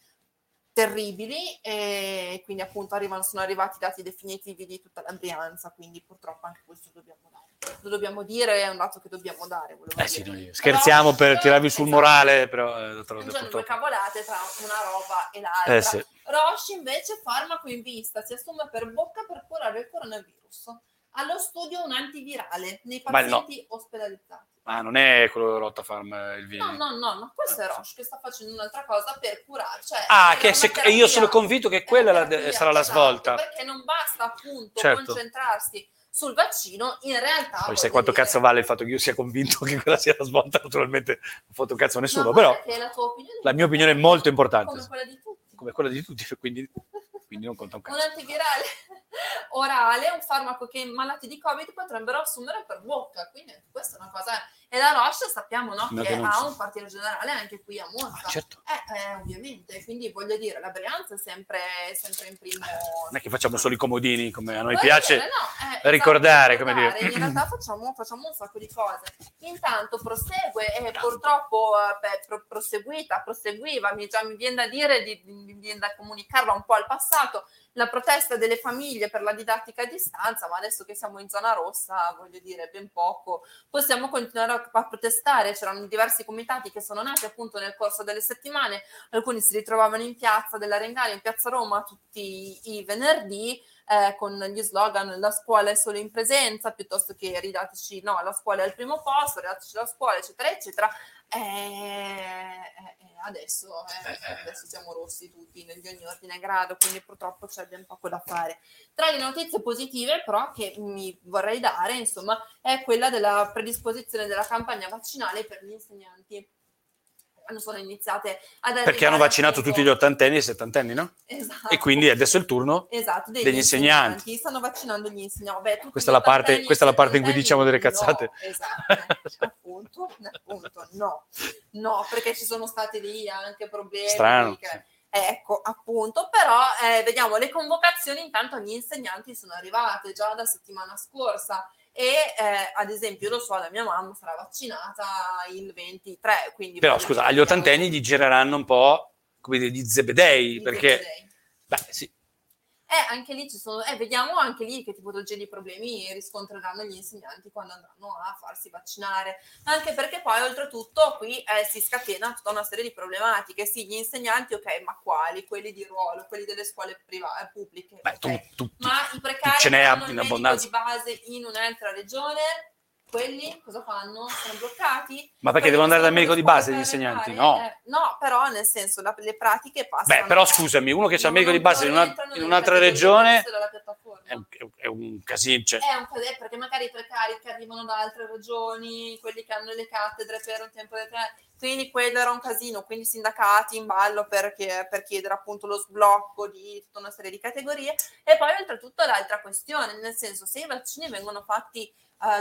Speaker 2: terribili e quindi appunto arrivano, sono arrivati i dati definitivi di tutta la Brianza, quindi purtroppo anche questo dobbiamo dare. Lo dobbiamo dire, è un dato che dobbiamo dare.
Speaker 1: Eh sì, noi scherziamo per
Speaker 2: Roche,
Speaker 1: tirarvi sul
Speaker 2: esatto.
Speaker 1: morale, però eh, dottor-
Speaker 2: Sono due
Speaker 1: purtroppo.
Speaker 2: cavolate tra una roba e l'altra.
Speaker 1: Eh sì.
Speaker 2: Roche invece farmaco in vista, si assume per bocca per curare il coronavirus. Allo studio un antivirale nei
Speaker 1: Ma no.
Speaker 2: pazienti ospedalizzati.
Speaker 1: Ma non è quello di Rottafarm eh, il
Speaker 2: No,
Speaker 1: vino.
Speaker 2: no, no, no, questo è Roche che sta facendo un'altra cosa per curare. Cioè,
Speaker 1: Ah, che se-
Speaker 2: terapia-
Speaker 1: io sono convinto che quella la-
Speaker 2: terapia,
Speaker 1: sarà la
Speaker 2: esatto,
Speaker 1: svolta.
Speaker 2: Perché non basta appunto
Speaker 1: Certo.
Speaker 2: concentrarsi sul vaccino, in realtà...
Speaker 1: Poi sai quanto
Speaker 2: dire-
Speaker 1: cazzo vale il fatto che io sia convinto che quella sia la svolta, naturalmente non foto cazzo a nessuno,
Speaker 2: No,
Speaker 1: però
Speaker 2: la tua opinione
Speaker 1: la mia opinione è molto importante,
Speaker 2: come quella di tutti.
Speaker 1: come quella di tutti, quindi, quindi non conta un
Speaker 2: un
Speaker 1: cazzo.
Speaker 2: antivirale orale, un farmaco che i malati di Covid potrebbero assumere per bocca. Quindi questa è una cosa E la Roche sappiamo no,
Speaker 1: No,
Speaker 2: che,
Speaker 1: che
Speaker 2: ha un quartiere generale anche qui a Monza.
Speaker 1: Ah, certo.
Speaker 2: Eh, eh, ovviamente, quindi voglio dire, la Brianza è sempre, sempre in primo...
Speaker 1: Non è che facciamo solo i comodini, come a noi
Speaker 2: Voglio
Speaker 1: piace.
Speaker 2: dire, no, eh,
Speaker 1: ricordare,
Speaker 2: esatto,
Speaker 1: come
Speaker 2: ricordare.
Speaker 1: dire.
Speaker 2: In realtà facciamo, facciamo un sacco di cose. Intanto prosegue e purtroppo eh, beh, pro- proseguita, proseguiva, mi, già mi viene da dire, di, di- mi viene da comunicarla un po' al passato, la protesta delle famiglie per la didattica a distanza, ma adesso che siamo in zona rossa, voglio dire, ben poco, possiamo continuare a, a protestare. C'erano diversi comitati che sono nati appunto nel corso delle settimane, alcuni si ritrovavano in piazza della Rengaria, in piazza Roma, tutti i venerdì, eh, con gli slogan la scuola è solo in presenza, piuttosto che ridateci, no, la scuola è al primo posto, ridateci la scuola, eccetera, eccetera. Eh, eh, eh, adesso, adesso siamo rossi tutti di ogni ordine e grado, quindi purtroppo c'è ben poco da fare. Tra le notizie positive, però, che mi vorrei dare, insomma, è quella della predisposizione della campagna vaccinale per gli insegnanti. Hanno sono iniziate ad
Speaker 1: Perché hanno
Speaker 2: arrivare
Speaker 1: vaccinato tutti gli ottantenni e i settantenni, no?
Speaker 2: Esatto.
Speaker 1: E quindi adesso è il turno.
Speaker 2: Esatto, degli,
Speaker 1: degli insegnanti.
Speaker 2: insegnanti. Stanno vaccinando gli insegnanti. Tutti
Speaker 1: Questa è
Speaker 2: gli
Speaker 1: la parte- questa è la parte in cui diciamo delle
Speaker 2: no,
Speaker 1: cazzate.
Speaker 2: esatto, appunto, appunto, no. No, perché ci sono stati lì anche problemi.
Speaker 1: Strano,
Speaker 2: che-. Ecco, appunto, però eh, vediamo, le convocazioni intanto agli insegnanti sono arrivate già la settimana scorsa e eh, ad esempio lo so, la mia mamma sarà vaccinata il 23, quindi...
Speaker 1: Però scusa, agli ottantenni gli gireranno un po' come dire, gli zebedei, perché...
Speaker 2: zebedei.
Speaker 1: Beh, sì.
Speaker 2: Eh, anche lì ci sono, eh, vediamo anche lì che tipologie di problemi riscontreranno gli insegnanti quando andranno a farsi vaccinare. Anche perché poi, oltretutto, qui eh, si scatena tutta una serie di problematiche. Sì, gli insegnanti, ok, ma quali? Quelli di ruolo, quelli delle scuole private, pubbliche.
Speaker 1: Beh,
Speaker 2: ok.
Speaker 1: tu, tutti.
Speaker 2: Ma i precari
Speaker 1: ce n'è
Speaker 2: hanno
Speaker 1: in
Speaker 2: il medico
Speaker 1: abbondanza.
Speaker 2: di base in un'altra regione, quelli cosa fanno? Sono bloccati?
Speaker 1: Ma perché devono andare dal medico di base gli insegnanti?
Speaker 2: fare-
Speaker 1: No.
Speaker 2: eh, no, però nel senso la- le pratiche passano.
Speaker 1: Beh, però scusami, uno che c'ha il medico di base in, una- in un'altra regione è un, è un casino. Cioè,
Speaker 2: È un casino perché magari i precari che arrivano da altre regioni, quelli che hanno le cattedre per un tempo determinato, quindi quello era un casino, quindi sindacati in ballo perché- per chiedere appunto lo sblocco di tutta una serie di categorie. E poi oltretutto l'altra questione, nel senso se i vaccini vengono fatti eh,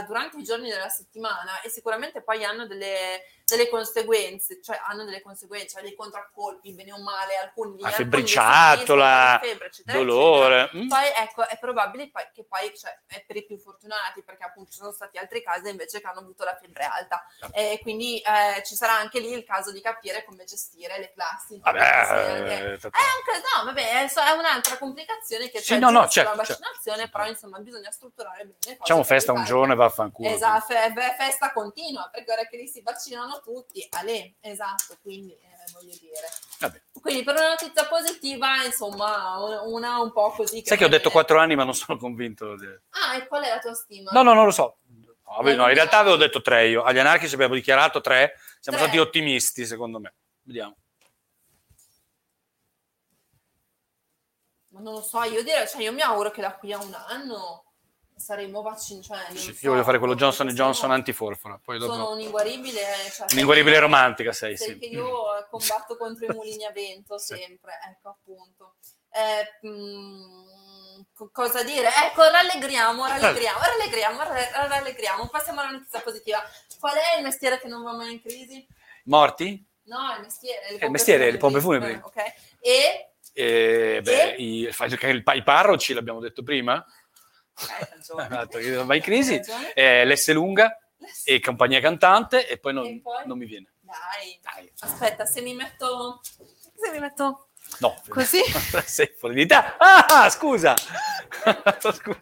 Speaker 2: durante i giorni della settimana e sicuramente poi hanno delle, delle conseguenze, cioè hanno delle conseguenze, cioè dei contraccolpi, bene o male, alcuni
Speaker 1: La
Speaker 2: alcuni
Speaker 1: febbriciatola,
Speaker 2: febbre, eccetera, eccetera.
Speaker 1: dolore. mm?
Speaker 2: Poi ecco, è probabile che poi cioè, è per i più fortunati, perché appunto ci sono stati altri casi invece che hanno avuto la febbre alta. E quindi eh, ci sarà anche lì il caso di capire come gestire le classi.
Speaker 1: Vabbè,
Speaker 2: Sì, anche-
Speaker 1: eh,
Speaker 2: è un caso, no, vabbè, è è un'altra complicazione che
Speaker 1: Sì,
Speaker 2: c'è
Speaker 1: no, no,
Speaker 2: giusto
Speaker 1: certo,
Speaker 2: la
Speaker 1: certo.
Speaker 2: vaccinazione, però insomma bisogna strutturare bene.
Speaker 1: Facciamo festa un giorno e vaffanculo.
Speaker 2: Esatto, fe- festa continua, perché ora che lì si vaccinano tutti, ale, esatto, quindi eh, voglio dire.
Speaker 1: Vabbè.
Speaker 2: Quindi per una notizia positiva, insomma, una, un po' così.
Speaker 1: Sai che ho detto quattro anni, ma non sono convinto. di-
Speaker 2: Ah, e qual è la tua stima?
Speaker 1: No, no, non lo so. No, vabbè, no, in realtà avevo detto tre io. Agli anarchici abbiamo dichiarato tre. Siamo
Speaker 2: Tre.
Speaker 1: stati ottimisti, secondo me. Vediamo.
Speaker 2: Ma non lo so, io direi, cioè io mi auguro che da qui a un anno saremo vaccinati. Cioè,
Speaker 1: Sì,
Speaker 2: so,
Speaker 1: io voglio fare quello Johnson Johnson antiforfora. Poi dopo...
Speaker 2: Sono un'inguaribile. Cioè,
Speaker 1: Un'inguaribile romantica sei,
Speaker 2: Sai
Speaker 1: sì.
Speaker 2: io eh, combatto contro i mulini a vento
Speaker 1: Sì.
Speaker 2: sempre, ecco appunto. Eh, mm, co- cosa dire? Ecco, rallegriamo, rallegriamo, rallegriamo, ra- rallegriamo. Passiamo alla notizia positiva. Qual è il mestiere che non va mai in crisi?
Speaker 1: Morti?
Speaker 2: No, il mestiere.
Speaker 1: il mestiere, le pompe funebri.
Speaker 2: Eh, ok. E...
Speaker 1: Eh, beh,
Speaker 2: E?
Speaker 1: i, il- i parroci l'abbiamo detto prima. Esatto, va in crisi. Eh, L'S lunga e compagnia cantante e poi non,
Speaker 2: E poi?
Speaker 1: non mi viene.
Speaker 2: Dai.
Speaker 1: Dai.
Speaker 2: Aspetta, se mi metto... Se mi metto...
Speaker 1: No.
Speaker 2: Così?
Speaker 1: Sei fuori di te. Ah, scusa. scusa.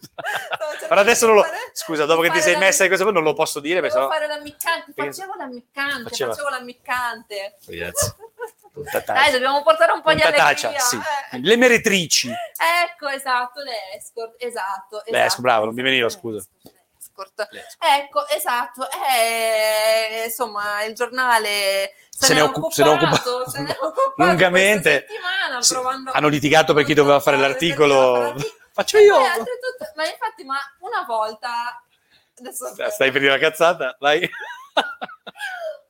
Speaker 1: Però adesso non lo... Scusa, dopo che ti sei messa in questo non lo posso dire perché
Speaker 2: Devo
Speaker 1: sennò...
Speaker 2: fare l'ammiccante,
Speaker 1: Perché-
Speaker 2: facevo l'ammiccante,
Speaker 1: Faceva-
Speaker 2: facevo l'ammiccante.
Speaker 1: Punta
Speaker 2: Dai,
Speaker 1: taccia.
Speaker 2: dobbiamo portare un po' di allegria.
Speaker 1: taccia, sì.
Speaker 2: eh.
Speaker 1: Le meretrici.
Speaker 2: Ecco, esatto, le escort, esatto. Esatto,
Speaker 1: escort, bravo, non mi veniva,
Speaker 2: esatto,
Speaker 1: scusa.
Speaker 2: le escort.
Speaker 1: Le escort.
Speaker 2: Ecco, esatto. Eh, insomma, il giornale se,
Speaker 1: Se
Speaker 2: ne
Speaker 1: ne
Speaker 2: è
Speaker 1: occu- se ne
Speaker 2: occupato,
Speaker 1: occupa-
Speaker 2: se ne occupato
Speaker 1: lungamente. Sì, hanno litigato per chi doveva fare l'articolo. Faccio io.
Speaker 2: oltretutto- ma infatti, ma una volta... Adesso
Speaker 1: Stai per dire la cazzata? Vai.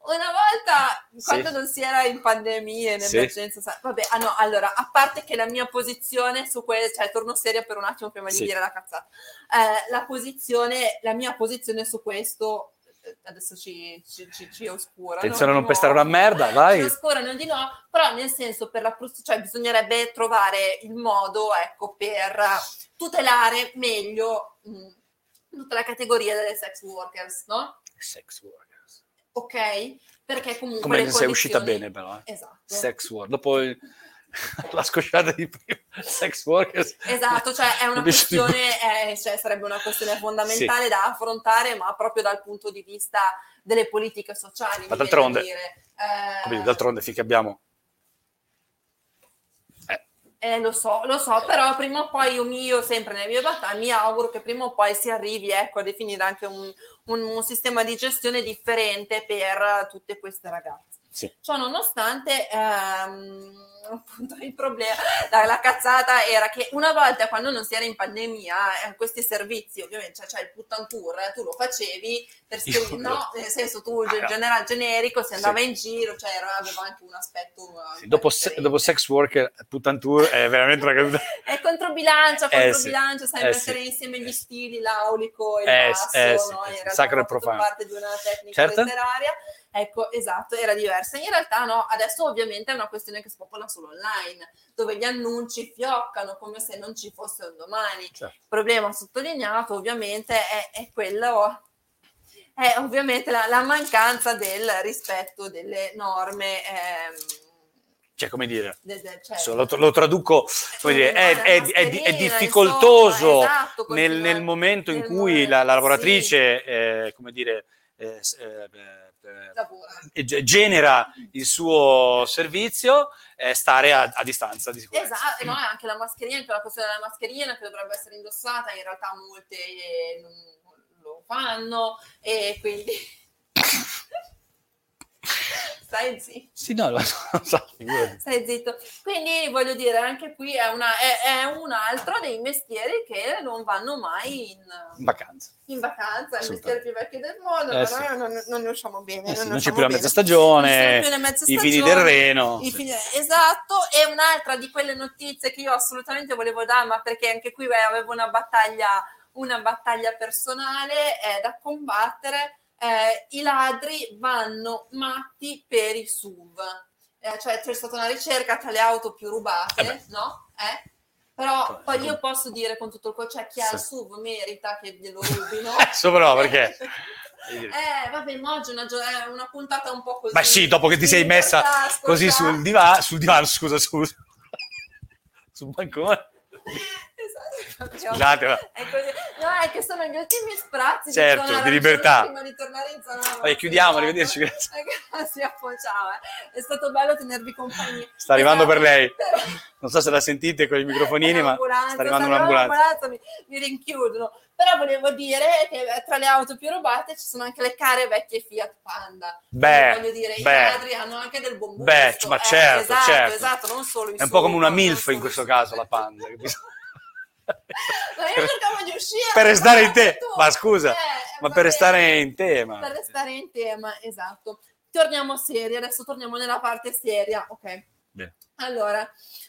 Speaker 2: Una volta,
Speaker 1: Sì.
Speaker 2: quando non si era in pandemia, in
Speaker 1: Sì.
Speaker 2: emergenza, sa- vabbè, ah no, allora, a parte che la mia posizione su questo, cioè torno seria per un attimo prima di
Speaker 1: Sì.
Speaker 2: dire la cazzata, Eh, la posizione, la mia posizione su questo adesso ci, ci, ci, ci oscura.
Speaker 1: Attenzione a non pestare una merda, vai.
Speaker 2: Ci oscurano di no, però nel senso per la cioè bisognerebbe trovare il modo, ecco, per tutelare meglio mh, tutta la categoria delle sex workers, no?
Speaker 1: Sex workers.
Speaker 2: Ok? Perché comunque
Speaker 1: Come
Speaker 2: le
Speaker 1: sei uscita bene però. eh.
Speaker 2: Esatto.
Speaker 1: Sex work. Dopo il- la scosciata di prima, sex workers.
Speaker 2: Esatto, cioè è una questione, eh, cioè sarebbe una questione fondamentale da affrontare, ma proprio dal punto di vista delle politiche sociali.
Speaker 1: Ma d'altronde-
Speaker 2: da dire. Eh?
Speaker 1: D'altronde finché abbiamo... Eh,
Speaker 2: lo so, lo so, però prima o poi io, mi- io sempre nelle mie battaglie mi auguro che prima o poi si arrivi ecco, a definire anche un, un- un sistema di gestione differente per tutte queste ragazze.
Speaker 1: Sì.
Speaker 2: Ciò nonostante, ehm, appunto, il problema, la, la cazzata era che una volta quando non si era in pandemia, eh, questi servizi, ovviamente, cioè, cioè il puttan tour, eh, tu lo facevi per
Speaker 1: Io-
Speaker 2: scri- no, nel senso tu, il
Speaker 1: Ah,
Speaker 2: general generico, si andava
Speaker 1: sì.
Speaker 2: in giro, cioè era- aveva anche un aspetto... eh,
Speaker 1: Sì, dopo, se- dopo sex worker, Putan Tour è veramente una caduta.
Speaker 2: È controbilancia,
Speaker 1: Eh,
Speaker 2: controbilancia, sai
Speaker 1: eh,
Speaker 2: mettere
Speaker 1: sì.
Speaker 2: insieme gli stili, l'aulico e il
Speaker 1: Eh,
Speaker 2: basso,
Speaker 1: eh,
Speaker 2: no?
Speaker 1: eh,
Speaker 2: in realtà
Speaker 1: sacro e profano.
Speaker 2: parte di una tecnica
Speaker 1: Certo.
Speaker 2: letteraria. Ecco, esatto, era diversa. In realtà no, adesso ovviamente è una questione che spopola solo online, dove gli annunci fioccano come se non ci fosse un domani.
Speaker 1: Certo.
Speaker 2: Il problema sottolineato ovviamente è, è quello, è ovviamente la, la mancanza del rispetto delle norme. ehm,
Speaker 1: Cioè, come dire,
Speaker 2: de- de- cioè-
Speaker 1: lo, lo traduco, come dire, è, è- è- è difficoltoso
Speaker 2: insomma, esatto,
Speaker 1: nel, nel momento in
Speaker 2: nel
Speaker 1: cui
Speaker 2: momento,
Speaker 1: la, la
Speaker 2: sì,
Speaker 1: lavoratrice, eh, come dire, eh, eh, eh, eh, genera il suo servizio, eh, stare a, a distanza di sicurezza.
Speaker 2: Esatto, e no, è anche la mascherina, anche la questione della mascherina che dovrebbe essere indossata, in realtà molte eh, non lo fanno e quindi stai zitto,
Speaker 1: Sì, no, lo so,
Speaker 2: stai zitto. Quindi voglio dire, anche qui è, una- è- è un altro dei mestieri che non vanno mai in,
Speaker 1: in vacanza.
Speaker 2: in vacanza, il mestiere più vecchio del mondo,
Speaker 1: Eh,
Speaker 2: però
Speaker 1: sì.
Speaker 2: non, non ne usciamo bene.
Speaker 1: Eh sì,
Speaker 2: ne
Speaker 1: non c'è più la mezza stagione,
Speaker 2: Non
Speaker 1: i fini del Reno. sì.
Speaker 2: fini- Esatto, e un'altra di quelle notizie che io assolutamente volevo dare, ma perché anche qui beh, avevo una battaglia, una battaglia personale eh, da combattere, eh, i ladri vanno matti per i SUV. Eh, cioè c'è stata una ricerca tra le auto più rubate,
Speaker 1: Eh
Speaker 2: no? Eh? Però
Speaker 1: Poi,
Speaker 2: poi io posso dire con tutto il cuore, cioè chi ha il. SUV merita che glielo rubino.
Speaker 1: Adesso però, perché?
Speaker 2: Eh, vabbè, ma oggi è una, gio- è una puntata un po' così.
Speaker 1: Ma sì, dopo che ti sei messa così sul divano, sul divano, scusa, scusa, sul bancone.
Speaker 2: Esatto.
Speaker 1: Scusate, ma-
Speaker 2: È così. No, è che sono gli ultimi sprazzi
Speaker 1: Certo,
Speaker 2: di,
Speaker 1: libertà.
Speaker 2: Prima di tornare in zona
Speaker 1: Vai, chiudiamo, arrivederci, grazie.
Speaker 2: Si appoggiava. È stato bello tenervi compagnia.
Speaker 1: Sta arrivando per lei.
Speaker 2: Però-
Speaker 1: Non so se la sentite con i microfonini, ma sta arrivando un'ambulanza.
Speaker 2: mi, mi rinchiudono. Però volevo dire che eh, tra le auto più rubate ci sono anche le care vecchie Fiat Panda.
Speaker 1: Beh,
Speaker 2: voglio dire, i
Speaker 1: beh.
Speaker 2: ladri hanno anche del buon gusto.
Speaker 1: Beh, ma
Speaker 2: Eh,
Speaker 1: certo,
Speaker 2: esatto,
Speaker 1: certo.
Speaker 2: esatto, non solo i
Speaker 1: È un po' come una MILF in questo
Speaker 2: i
Speaker 1: caso, la panda.
Speaker 2: Ma io cercavo di uscire.
Speaker 1: Per restare in
Speaker 2: ma
Speaker 1: te,
Speaker 2: tu-
Speaker 1: ma scusa,
Speaker 2: eh,
Speaker 1: ma per restare in tema.
Speaker 2: Per restare in tema, esatto. Torniamo seri, adesso torniamo nella parte seria, ok.
Speaker 1: Bene.
Speaker 2: Allora,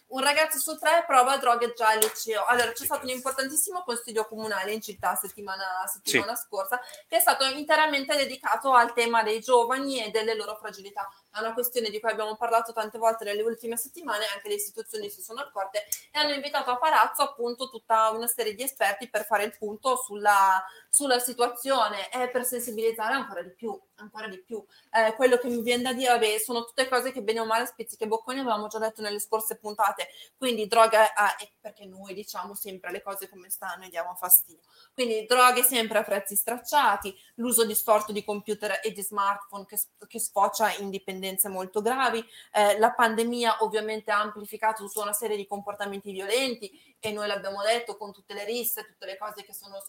Speaker 2: un ragazzo su tre prova droghe già al liceo. Allora, c'è stato un importantissimo consiglio comunale in città settimana, settimana scorsa che è stato interamente dedicato al tema dei giovani e delle loro fragilità. È una questione di cui abbiamo parlato tante volte nelle ultime settimane, anche le istituzioni si sono accorte e hanno invitato a palazzo appunto tutta una serie di esperti per fare il punto sulla, sulla situazione e per sensibilizzare ancora di più, ancora di più. Eh, quello che mi viene da dire, vabbè, sono tutte cose che bene o male spizziche e bocconi avevamo già detto nelle scorse puntate, quindi droga, ah, e perché noi diciamo sempre le cose come stanno e diamo fastidio. Quindi droghe sempre a prezzi stracciati, l'uso distorto di computer e di smartphone che, che sfocia in dipendenze molto gravi, eh, la pandemia ovviamente ha amplificato tutta una serie di comportamenti violenti e noi l'abbiamo detto con tutte le risse, tutte le cose che sono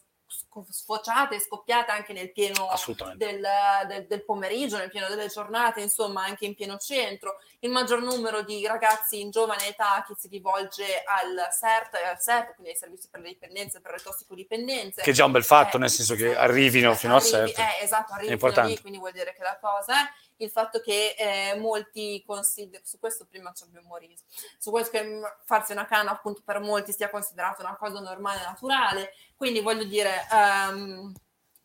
Speaker 2: sfociate e scoppiate anche nel pieno del, del- del pomeriggio, nel pieno delle giornate, insomma anche in pieno centro, il maggior numero di ragazzi in giovane età che si rivolge al CERT, e al CERT quindi ai servizi per le dipendenze, per le tossicodipendenze.
Speaker 1: Che è già un bel fatto,
Speaker 2: Eh,
Speaker 1: nel senso che
Speaker 2: sì,
Speaker 1: arrivino
Speaker 2: sì,
Speaker 1: fino a
Speaker 2: arrivi-
Speaker 1: certo.
Speaker 2: Eh, esatto, arrivi fino
Speaker 1: importante.
Speaker 2: lì, quindi vuol dire che la cosa è il fatto che eh, molti considerano, su questo prima ci abbiamo riso, su questo che mm, farsi una canna appunto per molti sia considerato una cosa normale e naturale, quindi voglio dire, ehm,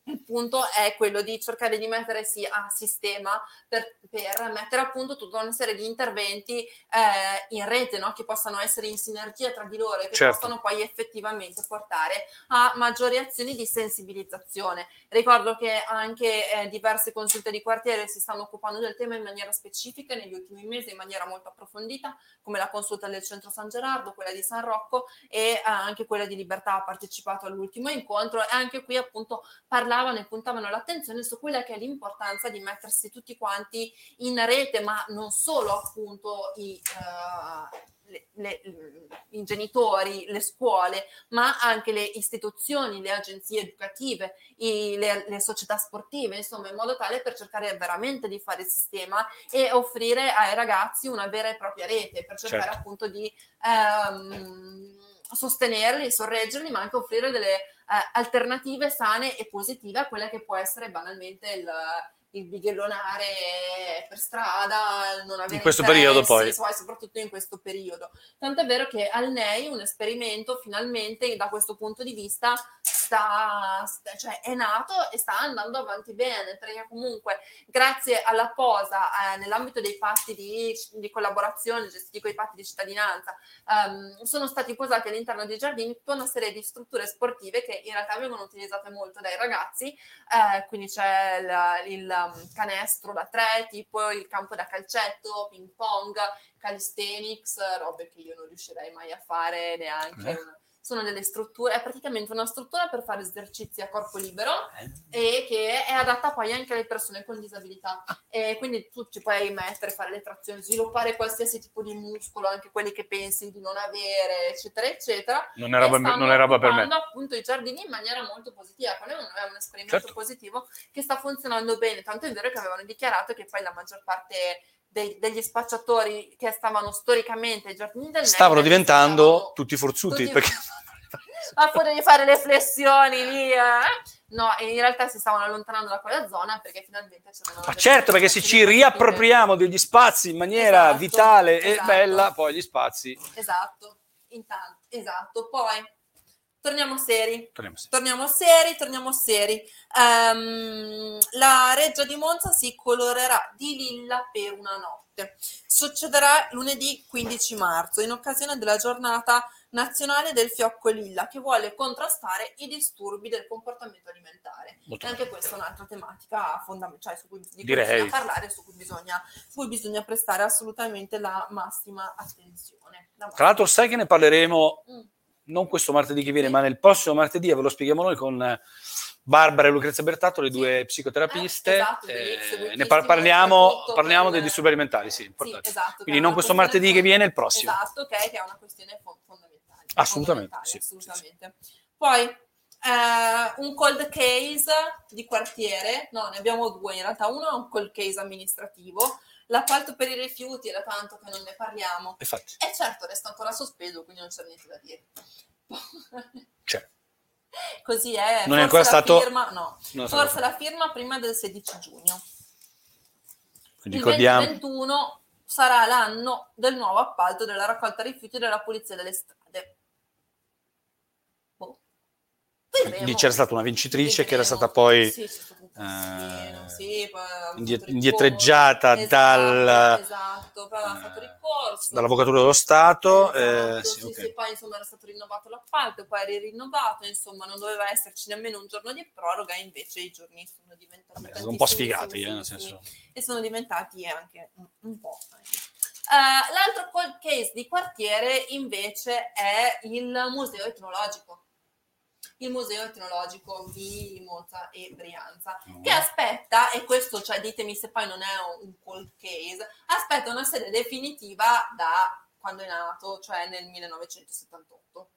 Speaker 2: il punto è quello di cercare di mettersi a sistema per, per mettere a punto tutta una serie di interventi eh, in rete no? che possano essere in sinergia tra di loro e che certo. possano poi effettivamente portare a maggiori azioni di sensibilizzazione. Ricordo che anche eh, diverse consulte di quartiere si stanno occupando del tema in maniera specifica negli ultimi mesi, in maniera molto approfondita, come la consulta del centro San Gerardo, quella di San Rocco e eh, anche quella di Libertà ha partecipato all'ultimo incontro e anche qui appunto parlavano e puntavano l'attenzione su quella che è l'importanza di mettersi tutti quanti in rete, ma non solo appunto i, uh, le, le, i genitori, le scuole, ma anche le istituzioni, le agenzie educative, i, le, le, società sportive, insomma, in modo tale per cercare veramente di fare il sistema e offrire ai ragazzi una vera e propria rete, per cercare certo. appunto di um, sostenerli, sorreggerli, ma anche offrire delle alternative sane e positive a quella che può essere banalmente il il bighellonare per strada, non avere
Speaker 1: in questo periodo poi.
Speaker 2: soprattutto in questo periodo. Tant'è vero che al NEI un esperimento finalmente da questo punto di vista sta, cioè è nato e sta andando avanti bene, perché comunque grazie alla posa eh, nell'ambito dei patti di, di, collaborazione gestiti con i patti di cittadinanza um, sono stati posati all'interno dei giardini tutta una serie di strutture sportive che in realtà vengono utilizzate molto dai ragazzi, eh, quindi c'è il, il Um, canestro da tre, tipo il campo da calcetto, ping pong, calisthenics, robe che io non riuscirei mai a fare neanche. Eh. Una, sono delle strutture, è praticamente una struttura per fare esercizi a corpo libero e che è adatta poi anche alle persone con disabilità. E quindi tu ci puoi mettere, fare le trazioni, sviluppare qualsiasi tipo di muscolo, anche quelli che pensi di non avere, eccetera, eccetera.
Speaker 1: Non è roba, non è roba per me.
Speaker 2: appunto i giardini in maniera molto positiva. Quello è un esperimento certo. positivo che sta funzionando bene. Tanto è vero che avevano dichiarato che poi la maggior parte dei, degli spacciatori che stavano storicamente ai giardini del
Speaker 1: stavano diventando stavano tutti forzuti tutti... perché
Speaker 2: a di fare le flessioni lì eh? no in realtà si stavano allontanando da quella zona perché finalmente c'erano
Speaker 1: ma certo perché se ci riappropriamo degli spazi in maniera esatto, vitale esatto. e bella poi gli spazi
Speaker 2: esatto intanto esatto poi Torniamo seri.
Speaker 1: Torniamo seri.
Speaker 2: Torniamo seri, torniamo seri. Um, la Reggia di Monza si colorerà di lilla per una notte. Succederà lunedì 15 marzo, in occasione della giornata nazionale del fiocco lilla, che vuole contrastare i disturbi del comportamento alimentare. Molto e anche questa è un'altra tematica fondamentale, cioè su cui, di cui bisogna parlare, su cui bisogna, su cui bisogna prestare assolutamente la massima attenzione. La
Speaker 1: Tra l'altro, sai che ne parleremo... Mm non questo martedì che viene, ma nel prossimo martedì, ve lo spieghiamo noi con eh, Barbara e Lucrezia Bertato, le due psicoterapiste. Eh, esatto, eh, ne par- parliamo, parliamo dei disturbi alimentari, sì, importante. Sì, esatto, Quindi non questo martedì che viene, il prossimo.
Speaker 2: Esatto, okay, che è una questione fondamentale.
Speaker 1: Assolutamente,
Speaker 2: fondamentale, sì, assolutamente. Sì. Poi eh, un cold case di quartiere, no, ne abbiamo due in realtà, uno è un cold case amministrativo, L'appalto per i rifiuti era tanto che non ne parliamo.
Speaker 1: Infatti.
Speaker 2: E certo, resta ancora sospeso, quindi non c'è niente da dire.
Speaker 1: C'è.
Speaker 2: Così è.
Speaker 1: Non è ancora stato...
Speaker 2: Firma, no. Forse la firma prima del 16 giugno.
Speaker 1: Quindi Il ricordiamo...
Speaker 2: 2021 sarà l'anno del nuovo appalto della raccolta rifiuti della pulizia delle strade.
Speaker 1: Boh. Lì c'era stata una vincitrice che era stata poi... Sì, eh, sì, indiet- indietreggiata esatto, dal,
Speaker 2: esatto, eh,
Speaker 1: dall'Avvocatura dello Stato.
Speaker 2: Esatto, eh, sì, okay. poi insomma era stato rinnovato l'appalto, poi era rinnovato, insomma non doveva esserci nemmeno un giorno di proroga, invece i giorni sono diventati
Speaker 1: Vabbè, sono un po' sfigati, eh, senso.
Speaker 2: e sono diventati anche un, un po'. Uh, l'altro cold case di quartiere invece è il museo etnologico il Museo Etnologico di Monza e Brianza, mm. che aspetta, e questo cioè, ditemi se poi non è un cold case, aspetta una sede definitiva da quando è nato, cioè nel 1978.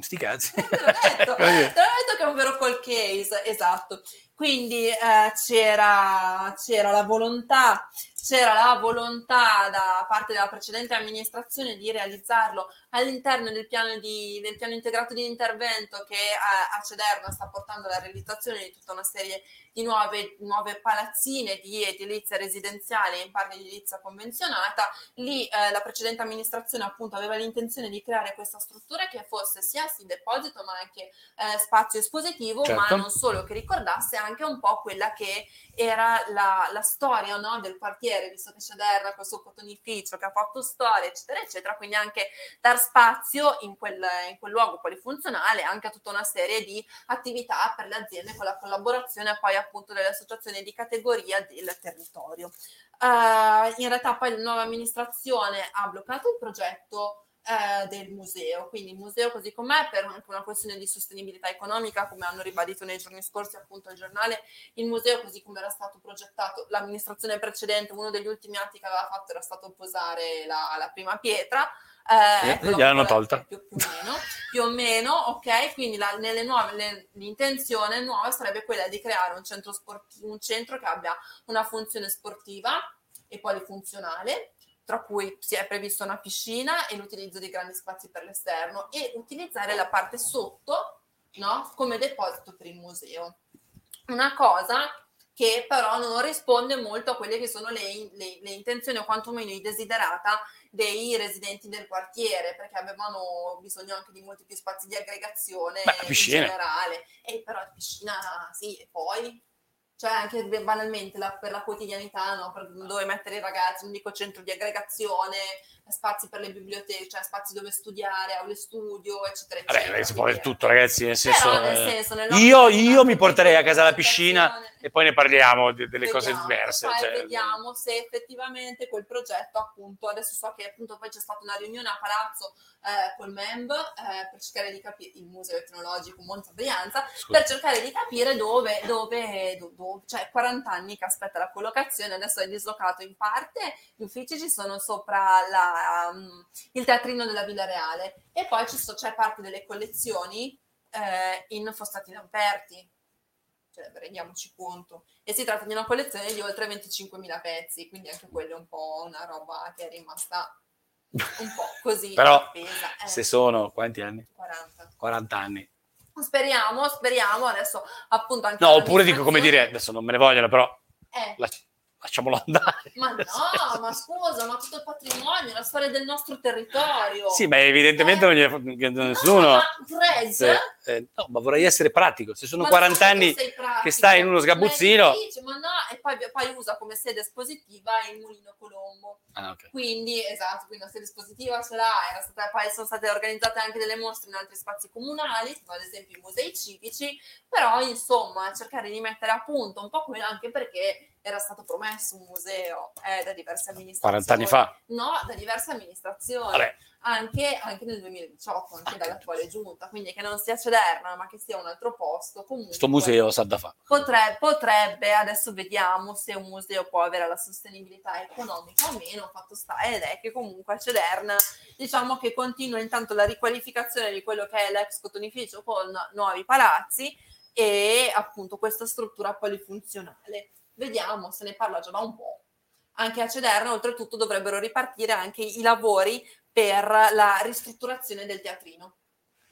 Speaker 1: Sti cazzi.
Speaker 2: Te l'ho detto, te l'ho detto che è un vero cold case, esatto. Quindi eh, c'era, c'era la volontà c'era la volontà da parte della precedente amministrazione di realizzarlo all'interno del piano, di, del piano integrato di intervento che a, a Cederna sta portando alla realizzazione di tutta una serie di nuove, nuove palazzine di edilizia residenziale in parte di edilizia convenzionata. Lì eh, la precedente amministrazione appunto aveva l'intenzione di creare questa struttura che fosse sia sì deposito ma anche eh, spazio espositivo, certo. ma non solo che ricordasse anche un po' quella che era la, la storia no, del quartiere, visto che c'è Derra, questo cotonificio che ha fatto storia, eccetera, eccetera, quindi anche dar spazio in quel, in quel luogo polifunzionale anche a tutta una serie di attività per le aziende con la collaborazione poi appunto delle associazioni di categoria del territorio. Uh, in realtà poi la nuova amministrazione ha bloccato il progetto eh, del museo. Quindi il museo così com'è per anche una questione di sostenibilità economica, come hanno ribadito nei giorni scorsi appunto al giornale, il museo così come era stato progettato, l'amministrazione precedente, uno degli ultimi atti che aveva fatto era stato posare la, la prima pietra.
Speaker 1: Eh, ecco, gliel'hanno tolta
Speaker 2: più, più, o meno, più, o meno, ok. Quindi la, nelle nuove, le, l'intenzione nuova sarebbe quella di creare un centro, sportivo, un centro che abbia una funzione sportiva e polifunzionale tra cui si è prevista una piscina e l'utilizzo di grandi spazi per l'esterno e utilizzare la parte sotto no, come deposito per il museo. Una cosa che però non risponde molto a quelle che sono le, le, le, intenzioni o quantomeno i desiderata dei residenti del quartiere, perché avevano bisogno anche di molti più spazi di aggregazione
Speaker 1: Beh,
Speaker 2: in generale. E però piscina sì, e poi cioè anche banalmente la, per la quotidianità, no? per dove mettere i ragazzi, un dico centro di aggregazione, spazi per le biblioteche, cioè spazi dove studiare, aule studio, eccetera, eccetera.
Speaker 1: Vabbè, si può avere tutto, ragazzi, nel senso... Però, nel senso nel io, io mi porterei a casa la piscina e poi ne parliamo de- delle vediamo, cose diverse.
Speaker 2: Poi cioè... vediamo se effettivamente quel progetto, appunto, adesso so che appunto poi c'è stata una riunione a Palazzo eh, col MEMB eh, per cercare di capire, il Museo Etnologico Monza Brianza, Scusa. per cercare di capire dove, dove, dove, cioè 40 anni che aspetta la collocazione, adesso è dislocato in parte, gli uffici ci sono sopra la, um, il teatrino della Villa Reale e poi so, c'è parte delle collezioni eh, in Fostatino Aperti, cioè rendiamoci conto. E si tratta di una collezione di oltre 25.000 pezzi, quindi anche quella è un po' una roba che è rimasta un po' così.
Speaker 1: Però eh. se sono quanti anni?
Speaker 2: 40.
Speaker 1: 40 anni.
Speaker 2: Speriamo, speriamo adesso appunto anche...
Speaker 1: No, oppure dico come dire, adesso non me ne vogliono, però...
Speaker 2: Eh.
Speaker 1: La lasciamolo andare.
Speaker 2: Ma no, ma scusa, ma tutto il patrimonio, la storia del nostro territorio.
Speaker 1: Sì, ma evidentemente eh. non gli nessuno.
Speaker 2: No, ma,
Speaker 1: eh, no, ma vorrei essere pratico. Se sono ma 40 anni che, che stai in uno sgabuzzino.
Speaker 2: Dice, ma no, e poi, poi, usa come sede espositiva il Mulino Colombo.
Speaker 1: Ah, okay.
Speaker 2: Quindi, esatto, quindi la sede espositiva ce l'ha. Stata, poi sono state organizzate anche delle mostre in altri spazi comunali, ad esempio i musei civici. Però, insomma, cercare di mettere a punto un po' quello anche perché era stato promesso un museo eh, da diverse amministrazioni.
Speaker 1: 40 anni fa?
Speaker 2: No, da diverse amministrazioni. Anche, anche, nel 2018, anche ah, dall'attuale giunta, quindi che non sia Cederna, ma che sia un altro posto. Comunque,
Speaker 1: Questo museo sa da fare.
Speaker 2: Potrebbe, potrebbe, adesso vediamo se un museo può avere la sostenibilità economica o meno, fatto sta ed è che comunque a Cederna diciamo che continua intanto la riqualificazione di quello che è l'ex cotonificio con nuovi palazzi e appunto questa struttura polifunzionale vediamo, se ne parla già da un po'. Anche a Cederna, oltretutto, dovrebbero ripartire anche i lavori per la ristrutturazione del teatrino.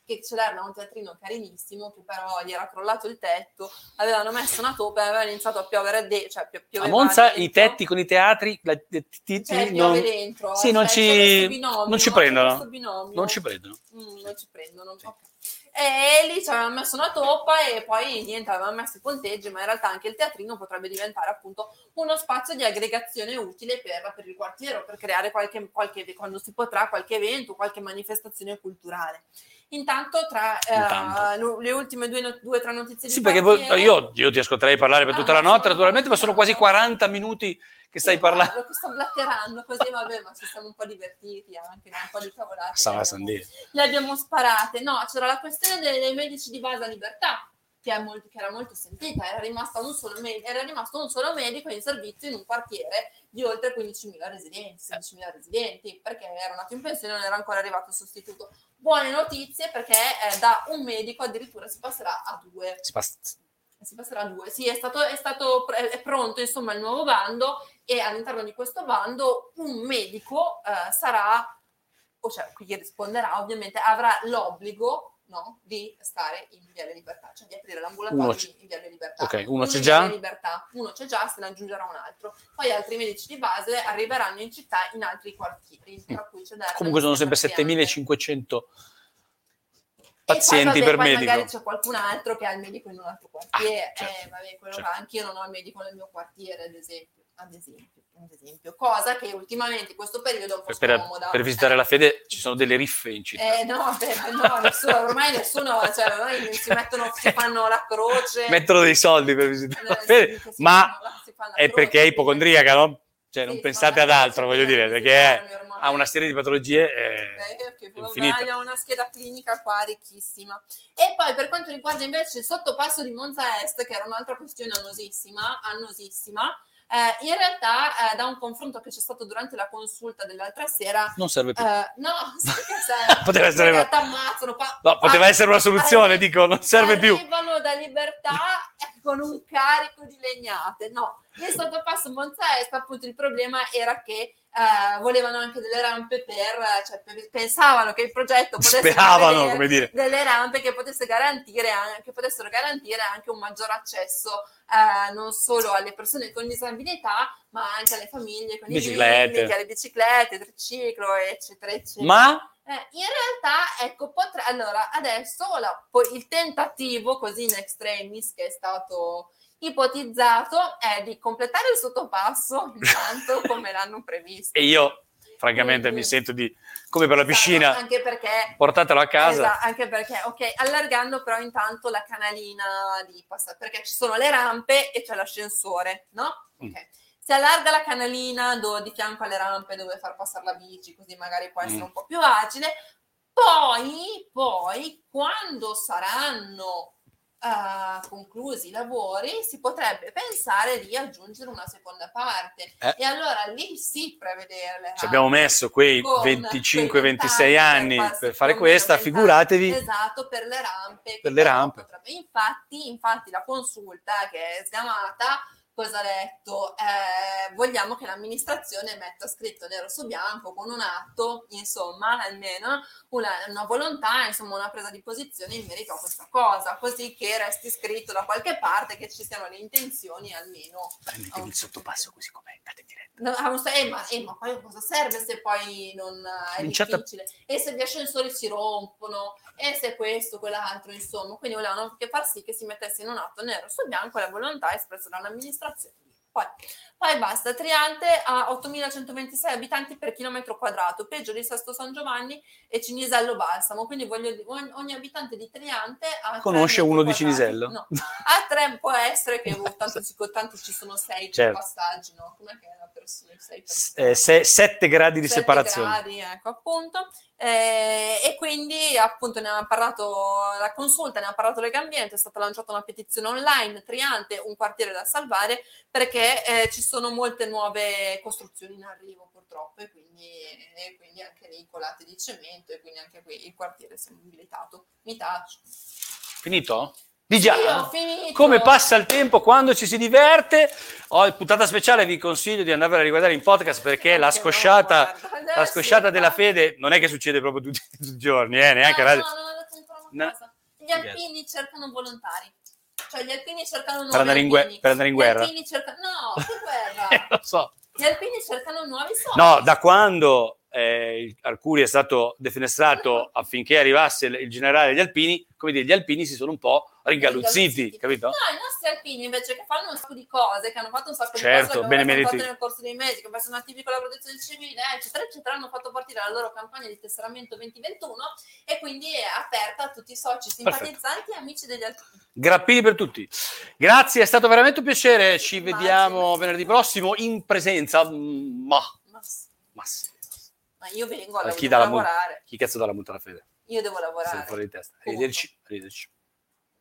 Speaker 2: Che Cederna ha un teatrino carinissimo, che però gli era crollato il tetto, avevano messo una topa e aveva iniziato a piovere de- cioè pio-
Speaker 1: A Monza dentro. i tetti con i teatri la, t- t-
Speaker 2: cioè, non... dentro.
Speaker 1: Sì, non, ci... Binomio, non ci prendono. Non ci prendono.
Speaker 2: Mm, non ci prendono. Sì. Okay. E lì ci avevamo messo una toppa e poi niente, avevamo messo i ponteggi, ma in realtà anche il teatrino potrebbe diventare appunto uno spazio di aggregazione utile per, per il quartiere, per creare qualche, qualche, quando si potrà, qualche evento, qualche manifestazione culturale. Intanto, tra uh, le ultime due o tre notizie
Speaker 1: sì, perché quartiere... io, io, ti ascolterei parlare per tutta ah, la notte, naturalmente, ma sono quasi 40 minuti che stai parlando.
Speaker 2: Sto blatterando così, vabbè, ma ci siamo un po' divertiti anche, un po' di cavolate.
Speaker 1: Sarà
Speaker 2: le, le abbiamo sparate. No, c'era la questione dei, dei medici di base libertà, che, molto, che, era molto sentita, era rimasto, un solo, era rimasto un solo medico in servizio in un quartiere di oltre 15.000 residenti, 16.000 residenti, perché era nato in pensione e non era ancora arrivato il sostituto. Buone notizie perché eh, da un medico addirittura si passerà a due.
Speaker 1: Si passa
Speaker 2: si passerà a due. Sì, è stato, è stato è pronto insomma il nuovo bando e all'interno di questo bando un medico eh, sarà, o cioè chi risponderà ovviamente, avrà l'obbligo no, di stare in Viale Libertà, cioè di aprire l'ambulatorio
Speaker 1: c-
Speaker 2: in Viale Libertà.
Speaker 1: Ok, uno, c'è
Speaker 2: in
Speaker 1: già?
Speaker 2: Libertà, uno c'è già, se ne aggiungerà un altro. Poi altri medici di base arriveranno in città in altri quartieri, tra cui c'è Derna,
Speaker 1: Comunque sono sempre
Speaker 2: Marchiante.
Speaker 1: 7500
Speaker 2: E poi,
Speaker 1: pazienti
Speaker 2: vabbè,
Speaker 1: per
Speaker 2: poi
Speaker 1: medico.
Speaker 2: magari c'è qualcun altro che ha il medico in un altro quartiere.
Speaker 1: Ah, certo,
Speaker 2: eh, vabbè, quello
Speaker 1: certo.
Speaker 2: che anch'io non ho il medico nel mio quartiere, ad esempio. Ad esempio, ad esempio. Cosa che ultimamente in questo periodo è un po'
Speaker 1: Per,
Speaker 2: scomoda.
Speaker 1: per visitare la fede ci sono delle riffe in città.
Speaker 2: eh, no, beh, no, nessuno, ormai nessuno, cioè, ormai si mettono, si fanno la croce.
Speaker 1: Mettono dei soldi per visitare la
Speaker 2: Eh,
Speaker 1: fede,
Speaker 2: si
Speaker 1: ma
Speaker 2: fanno
Speaker 1: è perché è ipocondriaca, no? Cioè,
Speaker 2: Sì,
Speaker 1: non pensate ad altro, voglio dire,
Speaker 2: per
Speaker 1: perché ha una serie di patologie eh,
Speaker 2: Eh,
Speaker 1: infinite.
Speaker 2: abbiamo una scheda clinica qua ricchissima. E poi per quanto riguarda invece il sottopasso di Monza Est, che era un'altra questione annosissima, annosissima eh, in realtà eh, da un confronto che c'è stato durante la consulta dell'altra sera,
Speaker 1: Non serve più.
Speaker 2: eh, no?
Speaker 1: Poteva essere-
Speaker 2: Perché t'ammazzano, pa-
Speaker 1: No, poteva essere una soluzione, dico, non serve più.
Speaker 2: Arrivano da libertà con un carico di legnate. No, il sottopasso Monza Est, appunto, il problema era che eh, volevano anche delle rampe per, cioè, per- pensavano che il progetto potesse
Speaker 1: Speravano, come dire.
Speaker 2: delle rampe che, potesse garantire, an- che potessero garantire anche un maggior accesso eh, non solo alle persone con disabilità, ma anche alle famiglie con
Speaker 1: Biciclette.
Speaker 2: i bimbi, alle biciclette, triciclo, eccetera, eccetera.
Speaker 1: Ma
Speaker 2: Eh, in realtà, ecco, potre- allora adesso la- il tentativo così in extremis che è stato ipotizzato è di completare il sottopasso intanto come l'hanno previsto.
Speaker 1: e io, francamente,
Speaker 2: Quindi-
Speaker 1: mi sento di, come per la piscina,
Speaker 2: Anche perché
Speaker 1: portatelo a casa.
Speaker 2: Esatto, anche perché, ok, allargando però intanto la canalina di passaggio, perché ci sono le rampe e c'è l'ascensore, no?
Speaker 1: Mm.
Speaker 2: Ok. Si allarga la canalina do- di fianco alle rampe dove far passare la bici, così magari può essere
Speaker 1: Mm.
Speaker 2: un po' più agile. Poi, poi, quando saranno eh, conclusi i lavori, si potrebbe pensare di aggiungere una seconda parte.
Speaker 1: Eh.
Speaker 2: E allora lì sì prevedere le
Speaker 1: Ci abbiamo
Speaker 2: rampe
Speaker 1: messo quei
Speaker 2: con
Speaker 1: 25-26
Speaker 2: quei
Speaker 1: anni per fare questa, figuratevi.
Speaker 2: Esatto, per le rampe.
Speaker 1: Per le rampe.
Speaker 2: potrebbe- Infatti, infatti, la consulta che è sgamata, cosa ha detto? Eh, vogliamo che l'amministrazione metta scritto nero su bianco con un atto, insomma, almeno una, una volontà, insomma, una presa di posizione in merito a questa cosa, così che resti scritto da qualche parte che ci siano le intenzioni almeno
Speaker 1: Prenditevi il sottopasso così com'è, andate in diretta.
Speaker 2: No, ah, so, eh, ma, eh, ma poi cosa serve se poi non eh, è
Speaker 1: Cominciate a-
Speaker 2: difficile? E se gli ascensori si rompono, e se questo, quell'altro, insomma. Quindi volevano anche far sì che si mettesse in un atto nero su bianco la volontà espressa dall'amministrazione. that's Poi, poi basta, Triante ha 8.126 abitanti per chilometro quadrato, peggio di Sesto San Giovanni e Cinisello Balsamo. Quindi voglio dire, ogni, ogni abitante di Triante
Speaker 1: Conosce uno di
Speaker 2: quadrati.
Speaker 1: Cinisello?
Speaker 2: No, a tre può essere che oh, tanto, tanto ci sono sei
Speaker 1: Certo.
Speaker 2: passaggi, no? Com'è che è la persona? Sei persone?
Speaker 1: Eh, se- sette gradi di
Speaker 2: Sette
Speaker 1: separazione.
Speaker 2: gradi, ecco, appunto. Eh, e quindi appunto ne ha parlato la consulta, ne ha parlato Legambiente, è stata lanciata una petizione online, Triante, un quartiere da salvare, perché eh, ci sono molte nuove costruzioni in arrivo purtroppo e quindi, e quindi anche lì colate di cemento e quindi anche qui il quartiere si è mobilitato. Mi taccio.
Speaker 1: Finito? Di già?
Speaker 2: Ho finito.
Speaker 1: Come passa il tempo quando ci si diverte? Ho in puntata speciale, vi consiglio di andarvela a riguardare in podcast perché la
Speaker 2: no,
Speaker 1: scosciata,
Speaker 2: guarda.
Speaker 1: la
Speaker 2: Eh,
Speaker 1: scosciata
Speaker 2: sì,
Speaker 1: della fede non è che succede proprio tutti, tutti i giorni, eh, neanche
Speaker 2: no, no,
Speaker 1: radio.
Speaker 2: detto ancora una
Speaker 1: No.
Speaker 2: cosa. Gli alpini cercano volontari. Cioè gli alpini cercano nuovi
Speaker 1: Per andare in gue- per andare in guerra?
Speaker 2: cercano... No, che guerra?
Speaker 1: Eh, lo so.
Speaker 2: Gli alpini cercano nuovi soldi.
Speaker 1: No, da quando eh, Arcuri è stato defenestrato affinché arrivasse il generale degli Alpini, come dire, gli Alpini si sono un po' ringaluzziti, capito?
Speaker 2: No, i nostri alpini invece che fanno un sacco di cose, che hanno fatto un sacco
Speaker 1: Certo,
Speaker 2: di cose che
Speaker 1: meriti.
Speaker 2: fatto nel corso dei mesi, che sono attivi con la protezione civile, eccetera, eccetera, hanno fatto partire la loro campagna di tesseramento 2021 e quindi è aperta a tutti i soci simpatizzanti e amici degli alpini.
Speaker 1: Grappini per tutti. Grazie, è stato veramente un piacere. Ci
Speaker 2: Immagino.
Speaker 1: vediamo venerdì prossimo in presenza. Ma,
Speaker 2: Ma, sì,
Speaker 1: ma sì.
Speaker 2: ma io vengo a
Speaker 1: Ma chi Chi cazzo dà la multa alla fede?
Speaker 2: io devo
Speaker 1: Sei
Speaker 2: lavorare.
Speaker 1: fuori di testa. Arrivederci. Arrivederci.